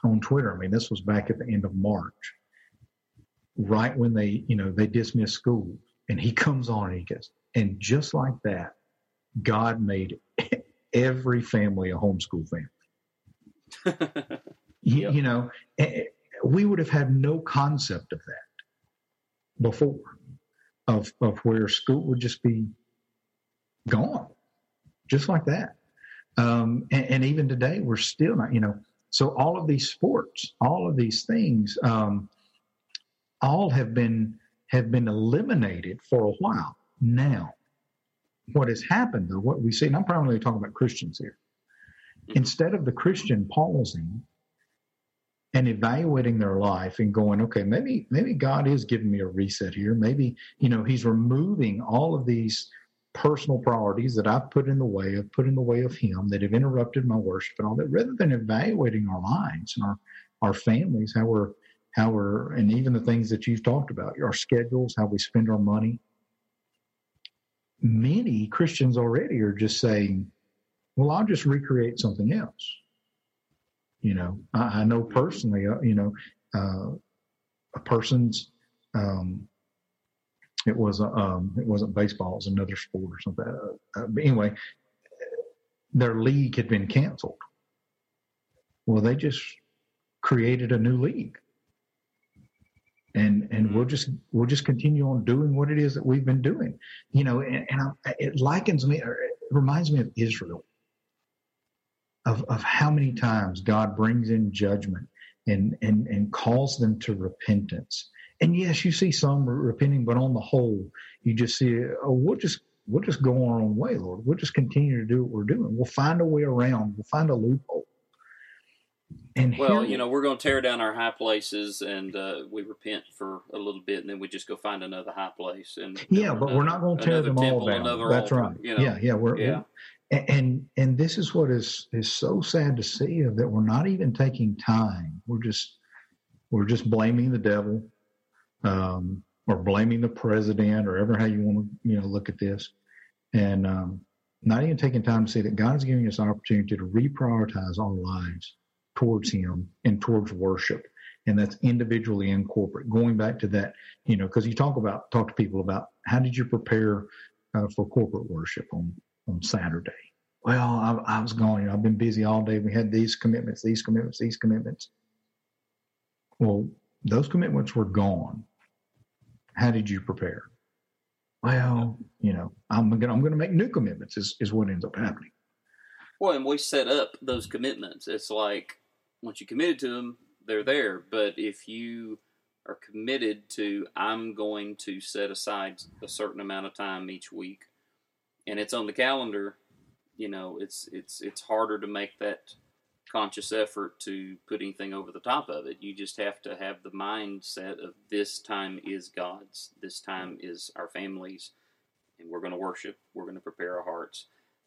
on Twitter. I mean, this was back at the end of March, right when they, you know, they dismissed school, and he comes on and he goes, and just like that, God made every family a homeschool family. you, you know, we would have had no concept of that before, of of where school would just be gone, just like that. Um, and, and, even today, we're still not, you know. So all of these sports, all of these things, um, all have been have been eliminated for a while. Now, what has happened, though, what we see, and I'm primarily talking about Christians here. Mm-hmm. Instead of the Christian pausing and evaluating their life and going, okay, maybe maybe God is giving me a reset here. Maybe you know He's removing all of these personal priorities that I've put in the way, I've put in the way of Him that have interrupted my worship and all that. Rather than evaluating our lives and our our families, how we're how we're and even the things that you've talked about, our schedules, how we spend our money, many Christians already are just saying, well, I'll just recreate something else. You know, I, I know personally, uh, you know, uh, a person's, um, it was, um, it wasn't baseball, it was another sport or something. Uh, uh, but anyway, their league had been canceled. Well, they just created a new league and and we'll just we'll just continue on doing what it is that we've been doing you know and, and I, it likens me or it reminds me of israel of of how many times god brings in judgment and and and calls them to repentance and yes you see some repenting but on the whole you just see oh we'll just we'll just go our own way lord we'll just continue to do what we're doing we'll find a way around we'll find a loophole and well, here, you know, we're going to tear down our high places, and uh, we repent for a little bit, and then we just go find another high place. And yeah, but another, we're not going to tear them all down. That's altar, right. You know? Yeah, yeah, we're, yeah. And and this is what is is so sad to see that we're not even taking time. We're just we're just blaming the devil, um, or blaming the president, or ever how you want to you know look at this, and um, not even taking time to see that God's giving us an opportunity to reprioritize our lives towards Him and towards worship. And that's individually and corporate. Going back to that, you know, because you talk about talk to people about how did you prepare uh, for corporate worship on on Saturday? Well, I, I was going. You know, I've been busy all day. We had these commitments, these commitments, these commitments. Well, those commitments were gone. How did you prepare? Well, you know, I'm gonna I'm gonna make new commitments. Is is what ends up happening. Well, and we set up those commitments. It's like once you committed to them, they're there. But if you are committed to, I'm going to set aside a certain amount of time each week, and it's on the calendar, you know, it's it's it's harder to make that conscious effort to put anything over the top of it. You just have to have the mindset of this time is God's, this time is our families, and we're going to worship. We're going to prepare our hearts,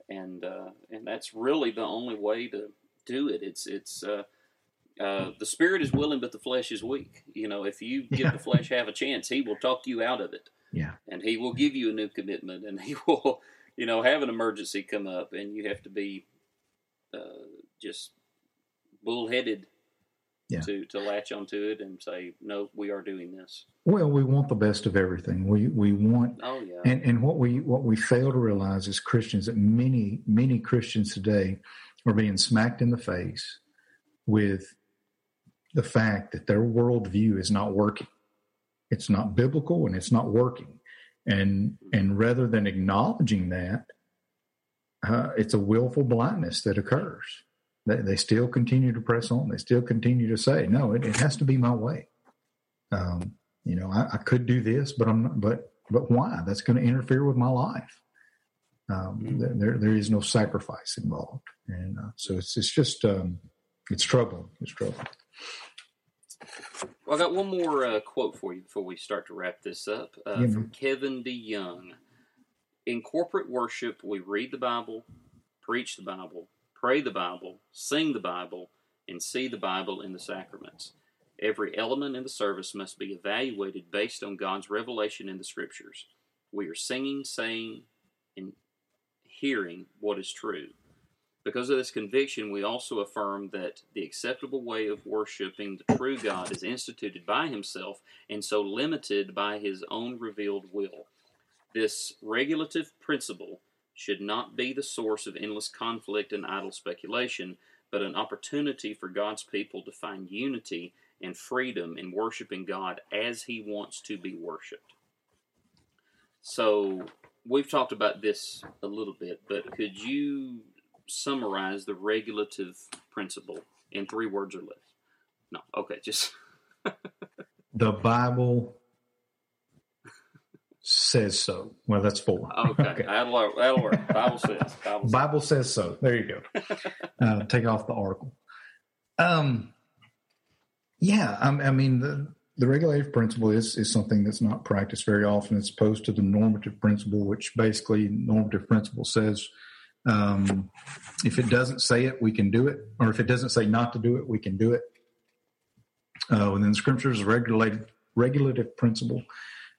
and uh, and that's really the only way to do it. It's it's uh, uh, the spirit is willing, but the flesh is weak. You know, if you give yeah. the flesh have a chance, he will talk you out of it. Yeah, and he will give you a new commitment, and he will, you know, have an emergency come up, and you have to be uh, just bullheaded yeah. to to latch onto it and say, no, we are doing this. Well, we want the best of everything. We we want. Oh yeah. And and what we what we fail to realize as Christians that many many Christians today are being smacked in the face with the fact that their worldview is not working. It's not biblical and it's not working. And and rather than acknowledging that, uh, it's a willful blindness that occurs. They, they, still continue to press on. They still continue to say, "No, it, it has to be my way." Um, you know, I, I, could do this, but I'm not. But but why? That's going to interfere with my life. Um, mm. There there is no sacrifice involved, and uh, so it's it's just um, it's troubling. It's troubling. Well, I got one more uh, quote for you before we start to wrap this up uh, yeah, from Kevin DeYoung. In corporate worship, we read the Bible, preach the Bible, pray the Bible, sing the Bible, and see the Bible in the sacraments. Every element in the service must be evaluated based on God's revelation in the Scriptures. We are singing, saying, and hearing what is true. Because of this conviction, we also affirm that the acceptable way of worshiping the true God is instituted by Himself and so limited by His own revealed will. This regulative principle should not be the source of endless conflict and idle speculation, but an opportunity for God's people to find unity and freedom in worshiping God as He wants to be worshiped. So, we've talked about this a little bit, but could you summarize the regulative principle in three words or less? No. Okay, just. the Bible says so. Well, that's four. Okay, okay. That'll, work. that'll work. Bible says. Bible, Bible says. so. There you go. Uh, take off the article. Um, yeah, I, I mean the the regulative principle is is something that's not practiced very often. It's opposed to the normative principle, which basically normative principle says um, if it doesn't say it, we can do it, or if it doesn't say not to do it, we can do it. Uh, within the scriptures, regulated regulative principle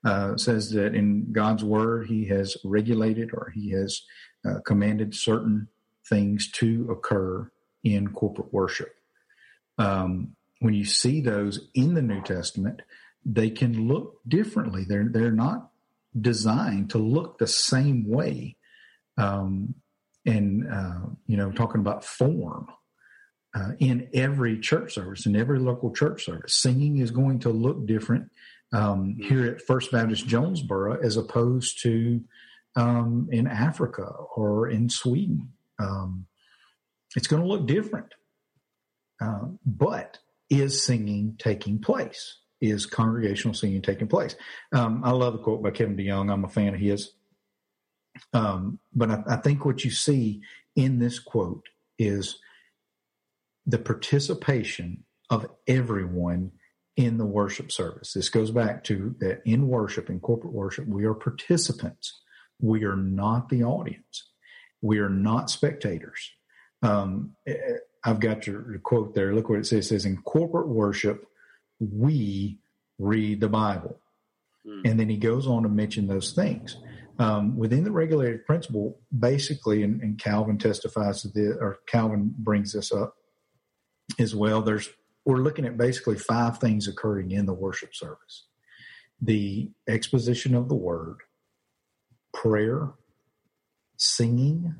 uh, says that in God's word, He has regulated or He has uh, commanded certain things to occur in corporate worship. Um, when you see those in the New Testament, they can look differently. They're they're not designed to look the same way. Um, and uh, you know talking about form uh, in every church service in every local church service singing is going to look different um, here at first baptist jonesboro as opposed to um, in africa or in sweden. Um, it's going to look different. Uh, but is singing taking place? Is congregational singing taking place? Um, i love the quote by kevin deyoung. I'm a fan of his um, but I, I think what you see in this quote is the participation of everyone in the worship service. This goes back to that in worship, in corporate worship, we are participants. We are not the audience. We are not spectators. Um, eh, eh, I've got your quote there. Look what it says. It says, in corporate worship, we read the Bible. Hmm. And then he goes on to mention those things. Um, within the regulated principle, basically, and, and Calvin testifies to this, or Calvin brings this up as well. There's we're looking at basically five things occurring in the worship service: the exposition of the word, prayer, singing,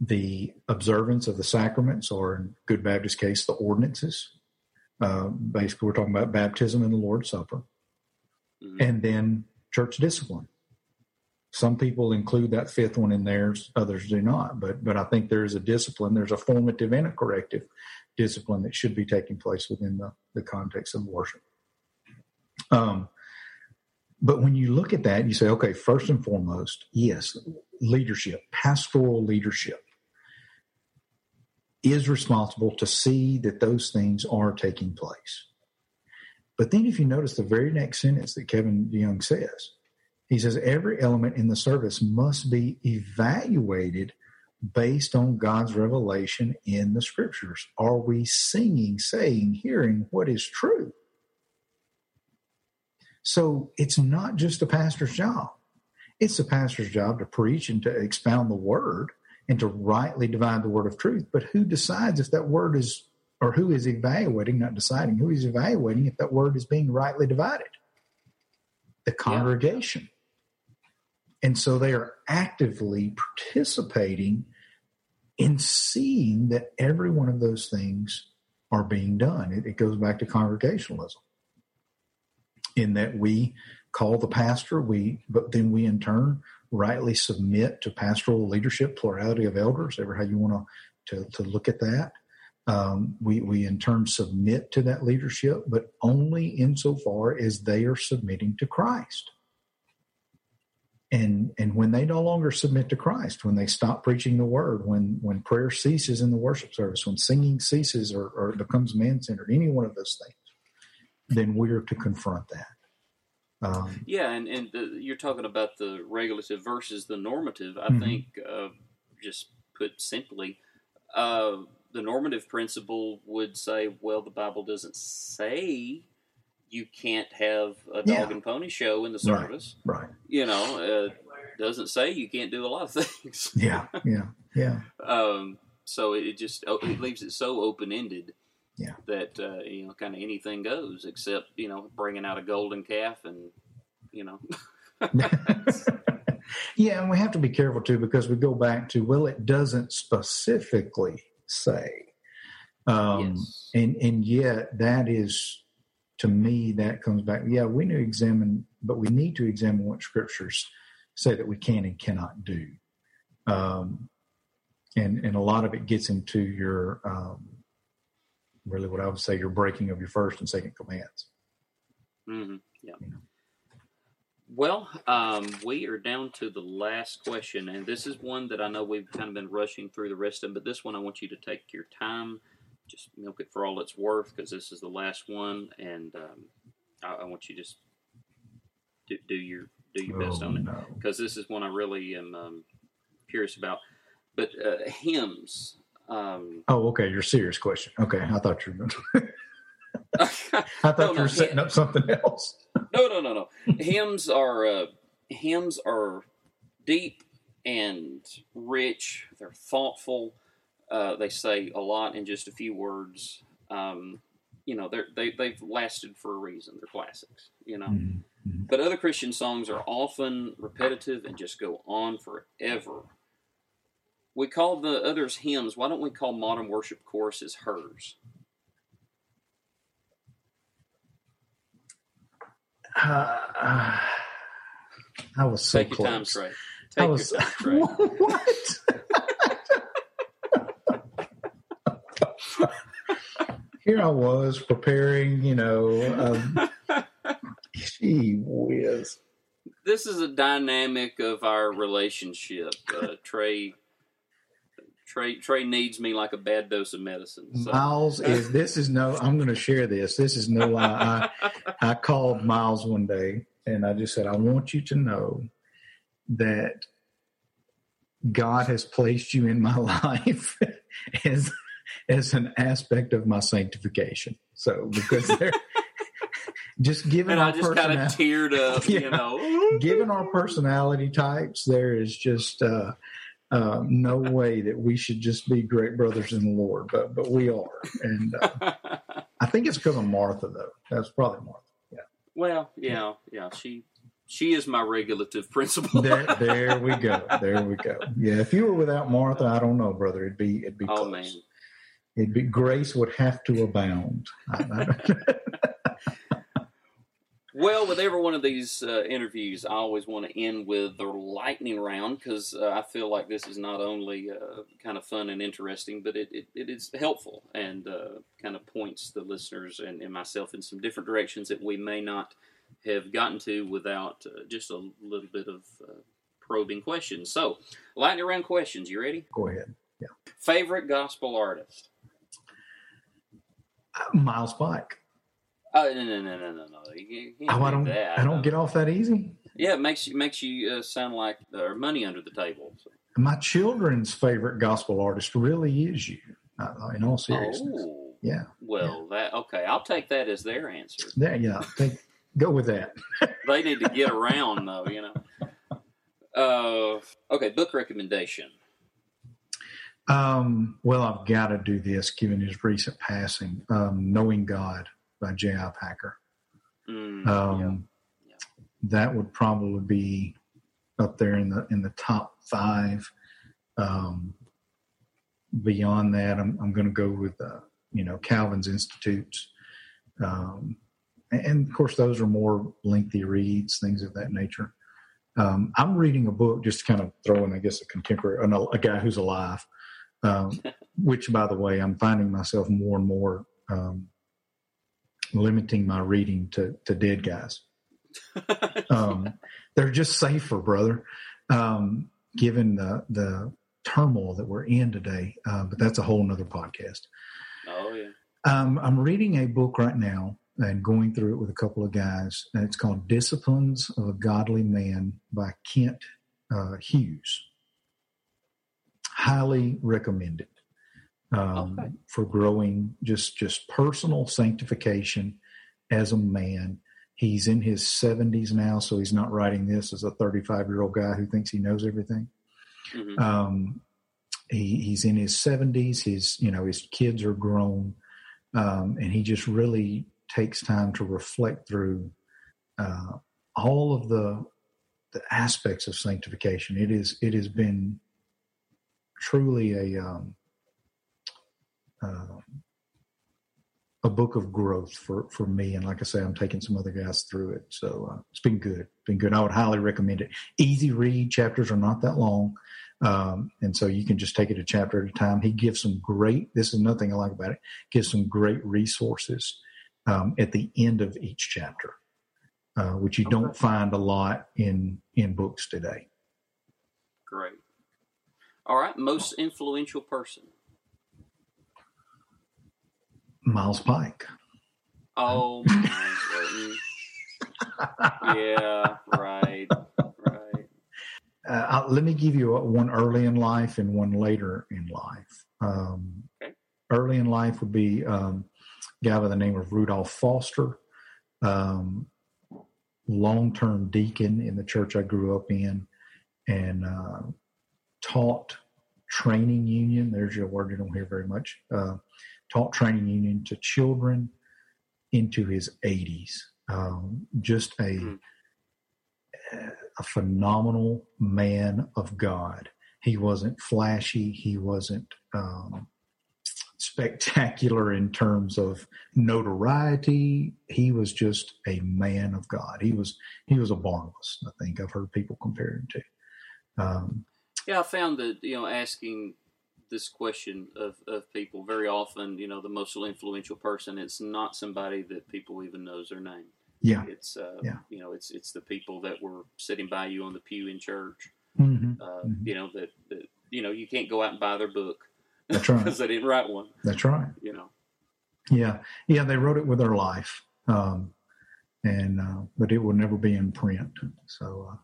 the observance of the sacraments, or in Good Baptist case, the ordinances. Uh, basically, we're talking about baptism and the Lord's Supper, mm-hmm. and then church discipline. Some people include that fifth one in theirs, others do not. But but I think there is a discipline, there's a formative and a corrective discipline that should be taking place within the, the context of worship. Um, but when you look at that, you say, okay, first and foremost, yes, leadership, pastoral leadership is responsible to see that those things are taking place. But then, if you notice the very next sentence that Kevin DeYoung says, he says every element in the service must be evaluated based on God's revelation in the scriptures. Are we singing, saying, hearing what is true? So it's not just the pastor's job. It's the pastor's job to preach and to expound the word and to rightly divide the word of truth. But who decides if that word is, or who is evaluating, not deciding, who is evaluating if that word is being rightly divided? The congregation. And so they are actively participating in seeing that every one of those things are being done. It, it goes back to congregationalism in that we call the pastor, we but then we in turn rightly submit to pastoral leadership, plurality of elders, ever how you want to to look at that. Um, we we in turn submit to that leadership, but only insofar as they are submitting to Christ. And and when they no longer submit to Christ, when they stop preaching the word, when when prayer ceases in the worship service, when singing ceases or, or becomes man centered, any one of those things, then we're to confront that. Um, yeah, and, and the, you're talking about the regulative versus the normative. I mm-hmm. think, uh, just put simply, uh, the normative principle would say, well, the Bible doesn't say you can't have a dog yeah. and pony show in the service. Right. right. You know, uh, doesn't say you can't do a lot of things. yeah. Yeah. Yeah. um, so it just oh, it leaves it so open ended yeah. That uh, you know, kind of anything goes, except you know, bringing out a golden calf and you know. yeah, and we have to be careful too because we go back to well, it doesn't specifically say, um, yes. and and yet that is to me that comes back. Yeah, we need to examine, but we need to examine what scriptures say that we can and cannot do. Um, and and a lot of it gets into your um, really what I would say your breaking of your first and second commands. Mm-hmm. Yeah. Well, um, we are down to the last question, and this is one that I know we've kind of been rushing through the rest of them, but this one I want you to take your time, just milk it for all it's worth, because this is the last one, and um, I, I, want you to just do, do your do your best oh, on it, because no. this is one I really am um, curious about. But uh, hymns, um, oh, okay. Your serious question. Okay, I thought you were. I thought no, you were no, setting up something else. no, no, no, no. hymns are uh, hymns are deep and rich. They're thoughtful. Uh, they say a lot in just a few words. Um, you know, they're, they they've lasted for a reason. They're classics. You know, mm-hmm. but other Christian songs are often repetitive and just go on forever. We call the others hymns. Why don't we call modern worship choruses hers? Uh, uh, I was so Take close. your time, Trey. Take I was, your time, Trey. what? Here I was preparing, you know. Um, gee whiz. This is a dynamic of our relationship. Uh, Trey Trey Trey needs me like a bad dose of medicine. So. Miles is this is no. I'm going to share this. This is no. I, I I called Miles one day and I just said I want you to know that God has placed you in my life as as an aspect of my sanctification. So because they're just given and I just kind of teared up, yeah, you know. given our personality types, there is just uh, uh, no way that we should just be great brothers in the Lord, but but we are, and uh, I think it's because of Martha, though. That's probably Martha. Yeah. Well, yeah, yeah. She she is my regulative principle. there, there we go. There we go. Yeah. If you were without Martha, I don't know, brother. It'd be it'd be. Oh close. man. It'd be grace would have to abound. Well, with every one of these uh, interviews, I always want to end with the lightning round because uh, I feel like this is not only uh, kind of fun and interesting, but it, it, it is helpful and uh, kind of points the listeners and, and, myself in some different directions that we may not have gotten to without uh, just a little bit of uh, probing questions. So, lightning round questions. You ready? Go ahead. yeah. Favorite gospel artist? Miles Pike. Oh no no no no no no! You, you Oh, I do don't. that. I don't get off that easy. Yeah, it makes you makes you uh, sound like uh, money under the table. So. My children's favorite gospel artist really is you. Uh, in all seriousness, Oh, yeah, well, that okay. I'll take that as their answer. there, yeah. Take, go with that. They need to get around though, you know. Uh, okay, book recommendation. Um, well, I've got to do this given his recent passing. Um, Knowing God by J.I. Packer. Mm, Um, Yeah. That would probably be up there in the in the top five. Um, beyond that, I'm I'm going to go with uh, you know Calvin's Institutes, um, and, and of course those are more lengthy reads, things of that nature. Um, I'm reading a book, just to kind of throw in, I guess, a contemporary, a, a guy who's alive, um, which, by the way, I'm finding myself more and more um, limiting my reading to, to dead guys. Um, they're just safer, brother, um, given the, the turmoil that we're in today. Uh, but that's a whole nother podcast. oh yeah. Um, I'm reading a book right now and going through it with a couple of guys. And it's called Disciplines of a Godly Man by Kent uh, Hughes. Highly recommended um, Okay. for growing just just personal sanctification as a man. He's in his 70s now, so he's not writing this as a 35 year old guy who thinks he knows everything. Mhm. Um, he, he's in his 70s. His you know his kids are grown, um, and he just really takes time to reflect through uh, all of the the aspects of sanctification. It is it has been truly a um, uh, a book of growth for for me. And like I say, I'm taking some other guys through it, so uh, it's been good. Been good. I would highly recommend it. Easy read. Chapters are not that long. Um, and so you can just take it a chapter at a time. He gives some great, this is nothing I like about it, gives some great resources um, at the end of each chapter, uh, which you don't find a lot in in books today. Great. All right, most influential person. Miles Pike. Oh, yeah, right, right. Uh, let me give you a, one early in life and one later in life. Um, Okay. Early in life would be um, a guy by the name of Rudolph Foster, um, long-term deacon in the church I grew up in, and uh, taught training union. There's your word you don't hear very much. Uh, taught training union to children into his 80s. Um, just a Hmm. a phenomenal man of God. He wasn't flashy. He wasn't um, spectacular in terms of notoriety. He was just a man of God. He was he was a Barnabas. I think I've heard people compare him to. Um, Yeah, I found that you know asking this question of, of people very often, you know, the most influential person, it's not somebody that people even knows their name. yeah, It's uh, Yeah. you know, it's it's the people that were sitting by you on the pew in church. Mhm. Uh, Mhm. You know that, that you know you can't go out and buy their book that's right. because they didn't write one. That's right. You know. Yeah, yeah. They wrote it with their life, um, and uh, but it will never be in print. So uh,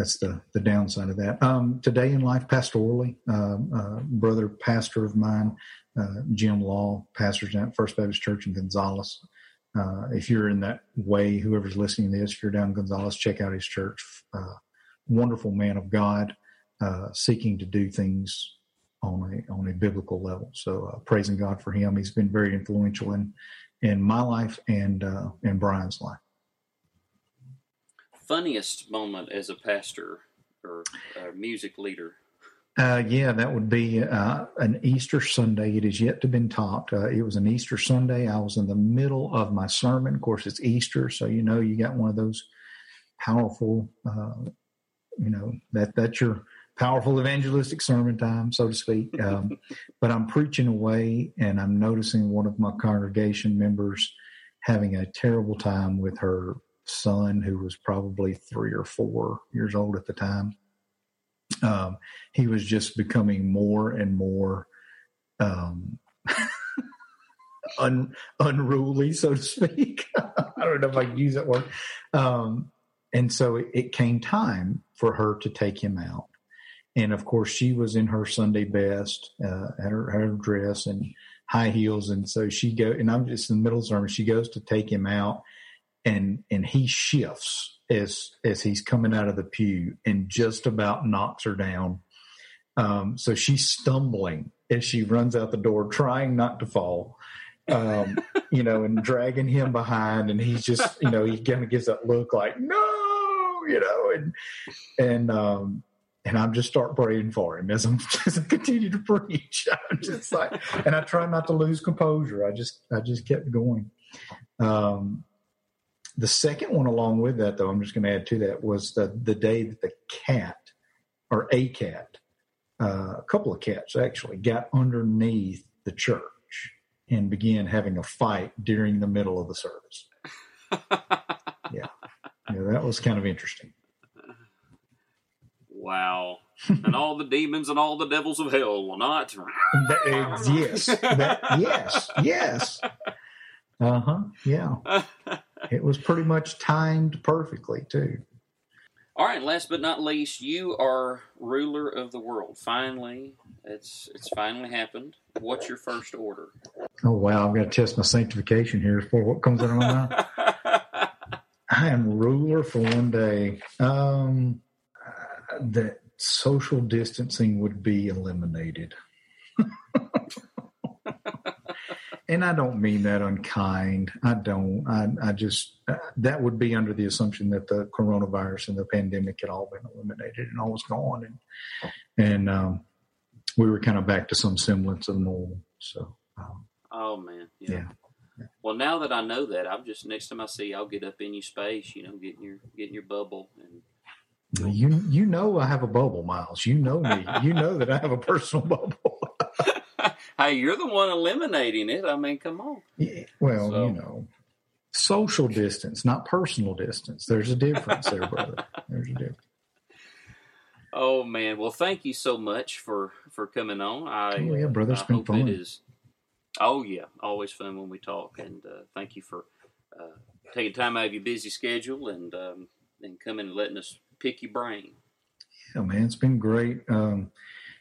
that's the the downside of that. Um, today in life, pastorally, um, uh, brother pastor of mine, uh, Jim Law, pastors at First Baptist Church in Gonzales. Uh, if you're in that way, whoever's listening to this, if you're down in Gonzales, check out his church. Uh, wonderful man of God, uh, seeking to do things on a on a biblical level. So uh, praising God for him. He's been very influential in in my life and uh, in Brian's life. Funniest moment as a pastor or a music leader. Uh, yeah, that would be uh, an Easter Sunday. It is yet to been topped. Uh, it was an Easter Sunday. I was in the middle of my sermon. Of course, it's Easter, so you know you got one of those powerful, uh, you know that that's your powerful evangelistic sermon time, so to speak. Um, but I'm preaching away, and I'm noticing one of my congregation members having a terrible time with her son, who was probably three or four years old at the time um, he was just becoming more and more um, un, unruly, so to speak. I don't know if I can use that word. Um, and so it, it, came time for her to take him out. And of course, she was in her Sunday best, uh, her, her dress and high heels. And so she go, and I'm just in the middle of the sermon. She goes to take him out, and and he shifts as as he's coming out of the pew and just about knocks her down. Um, so she's stumbling as she runs out the door, trying not to fall. Um, you know, and dragging him behind, and he's just, you know, he kind of gives that look like no, you know, and and um, and I'm just start praying for him as I'm as I continue to preach. I'm just like, and I try not to lose composure. I just I just kept going. Um, the second one, along with that, though, I'm just going to add to that was the the day that the cat or a cat, uh, a couple of cats actually, got underneath the church and began having a fight during the middle of the service. yeah, yeah, that was kind of interesting. Wow. and all the demons and all the devils of hell will not. that, yes. That, yes. Yes. Uh huh. Yeah. it was pretty much timed perfectly, too. All right, last but not least, you are ruler of the world. Finally, it's it's finally happened. What's your first order? Oh wow, I've got to test my sanctification here for what comes out of my mouth. I am ruler for one day. Um, that social distancing would be eliminated. and I don't mean that unkind. I don't. I, I just uh, that would be under the assumption that the coronavirus and the pandemic had all been eliminated and all was gone, and and um, we were kind of back to some semblance of normal. So. Um, oh man, yeah. yeah. Well, now that I know that, I'm just next time I see, you, I'll get up in your space, you know, getting your getting your bubble and you you know I have a bubble, Miles. You know me. you know that I have a personal bubble. hey, you're the one eliminating it. I mean, come on. Yeah, well, so. you know, social distance, not personal distance. There's a difference there, brother. There's a difference. Oh man, well, thank you so much for for coming on. I, oh yeah, brother, it's been fun. It is, oh yeah, always fun when we talk, and uh, thank you for uh, taking time out of your busy schedule and um, and coming and letting us pick your brain. Yeah, man, it's been great. Um,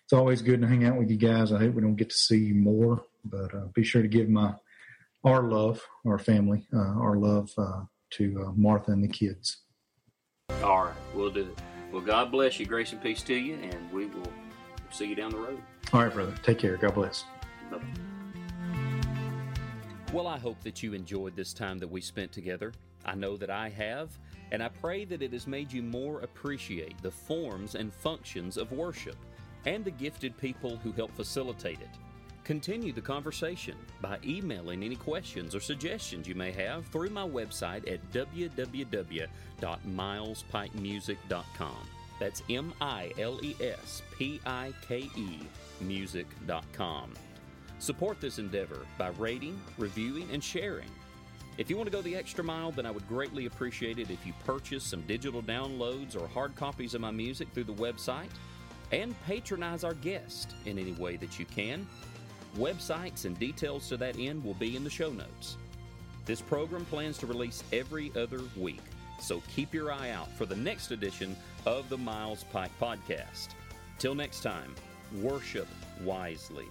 it's always good to hang out with you guys. I hope we don't get to see you more, but uh, be sure to give my our love, our family, uh, our love uh, to uh, Martha and the kids. All right, we'll do it. Well, God bless you, grace and peace to you, and we will see you down the road. All right, brother. Take care. God bless. Bye. Well, I hope that you enjoyed this time that we spent together. I know that I have and I pray that it has made you more appreciate the forms and functions of worship and the gifted people who help facilitate it. Continue the conversation by emailing any questions or suggestions you may have through my website at www.milespikemusic.com. That's M I L E S P I K E music.com. Support this endeavor by rating, reviewing, and sharing. If you want to go the extra mile, then I would greatly appreciate it if you purchase some digital downloads or hard copies of my music through the website and patronize our guest in any way that you can. Websites and details to that end will be in the show notes. This program plans to release every other week, so keep your eye out for the next edition of the Miles Pike Podcast. Till next time, worship wisely.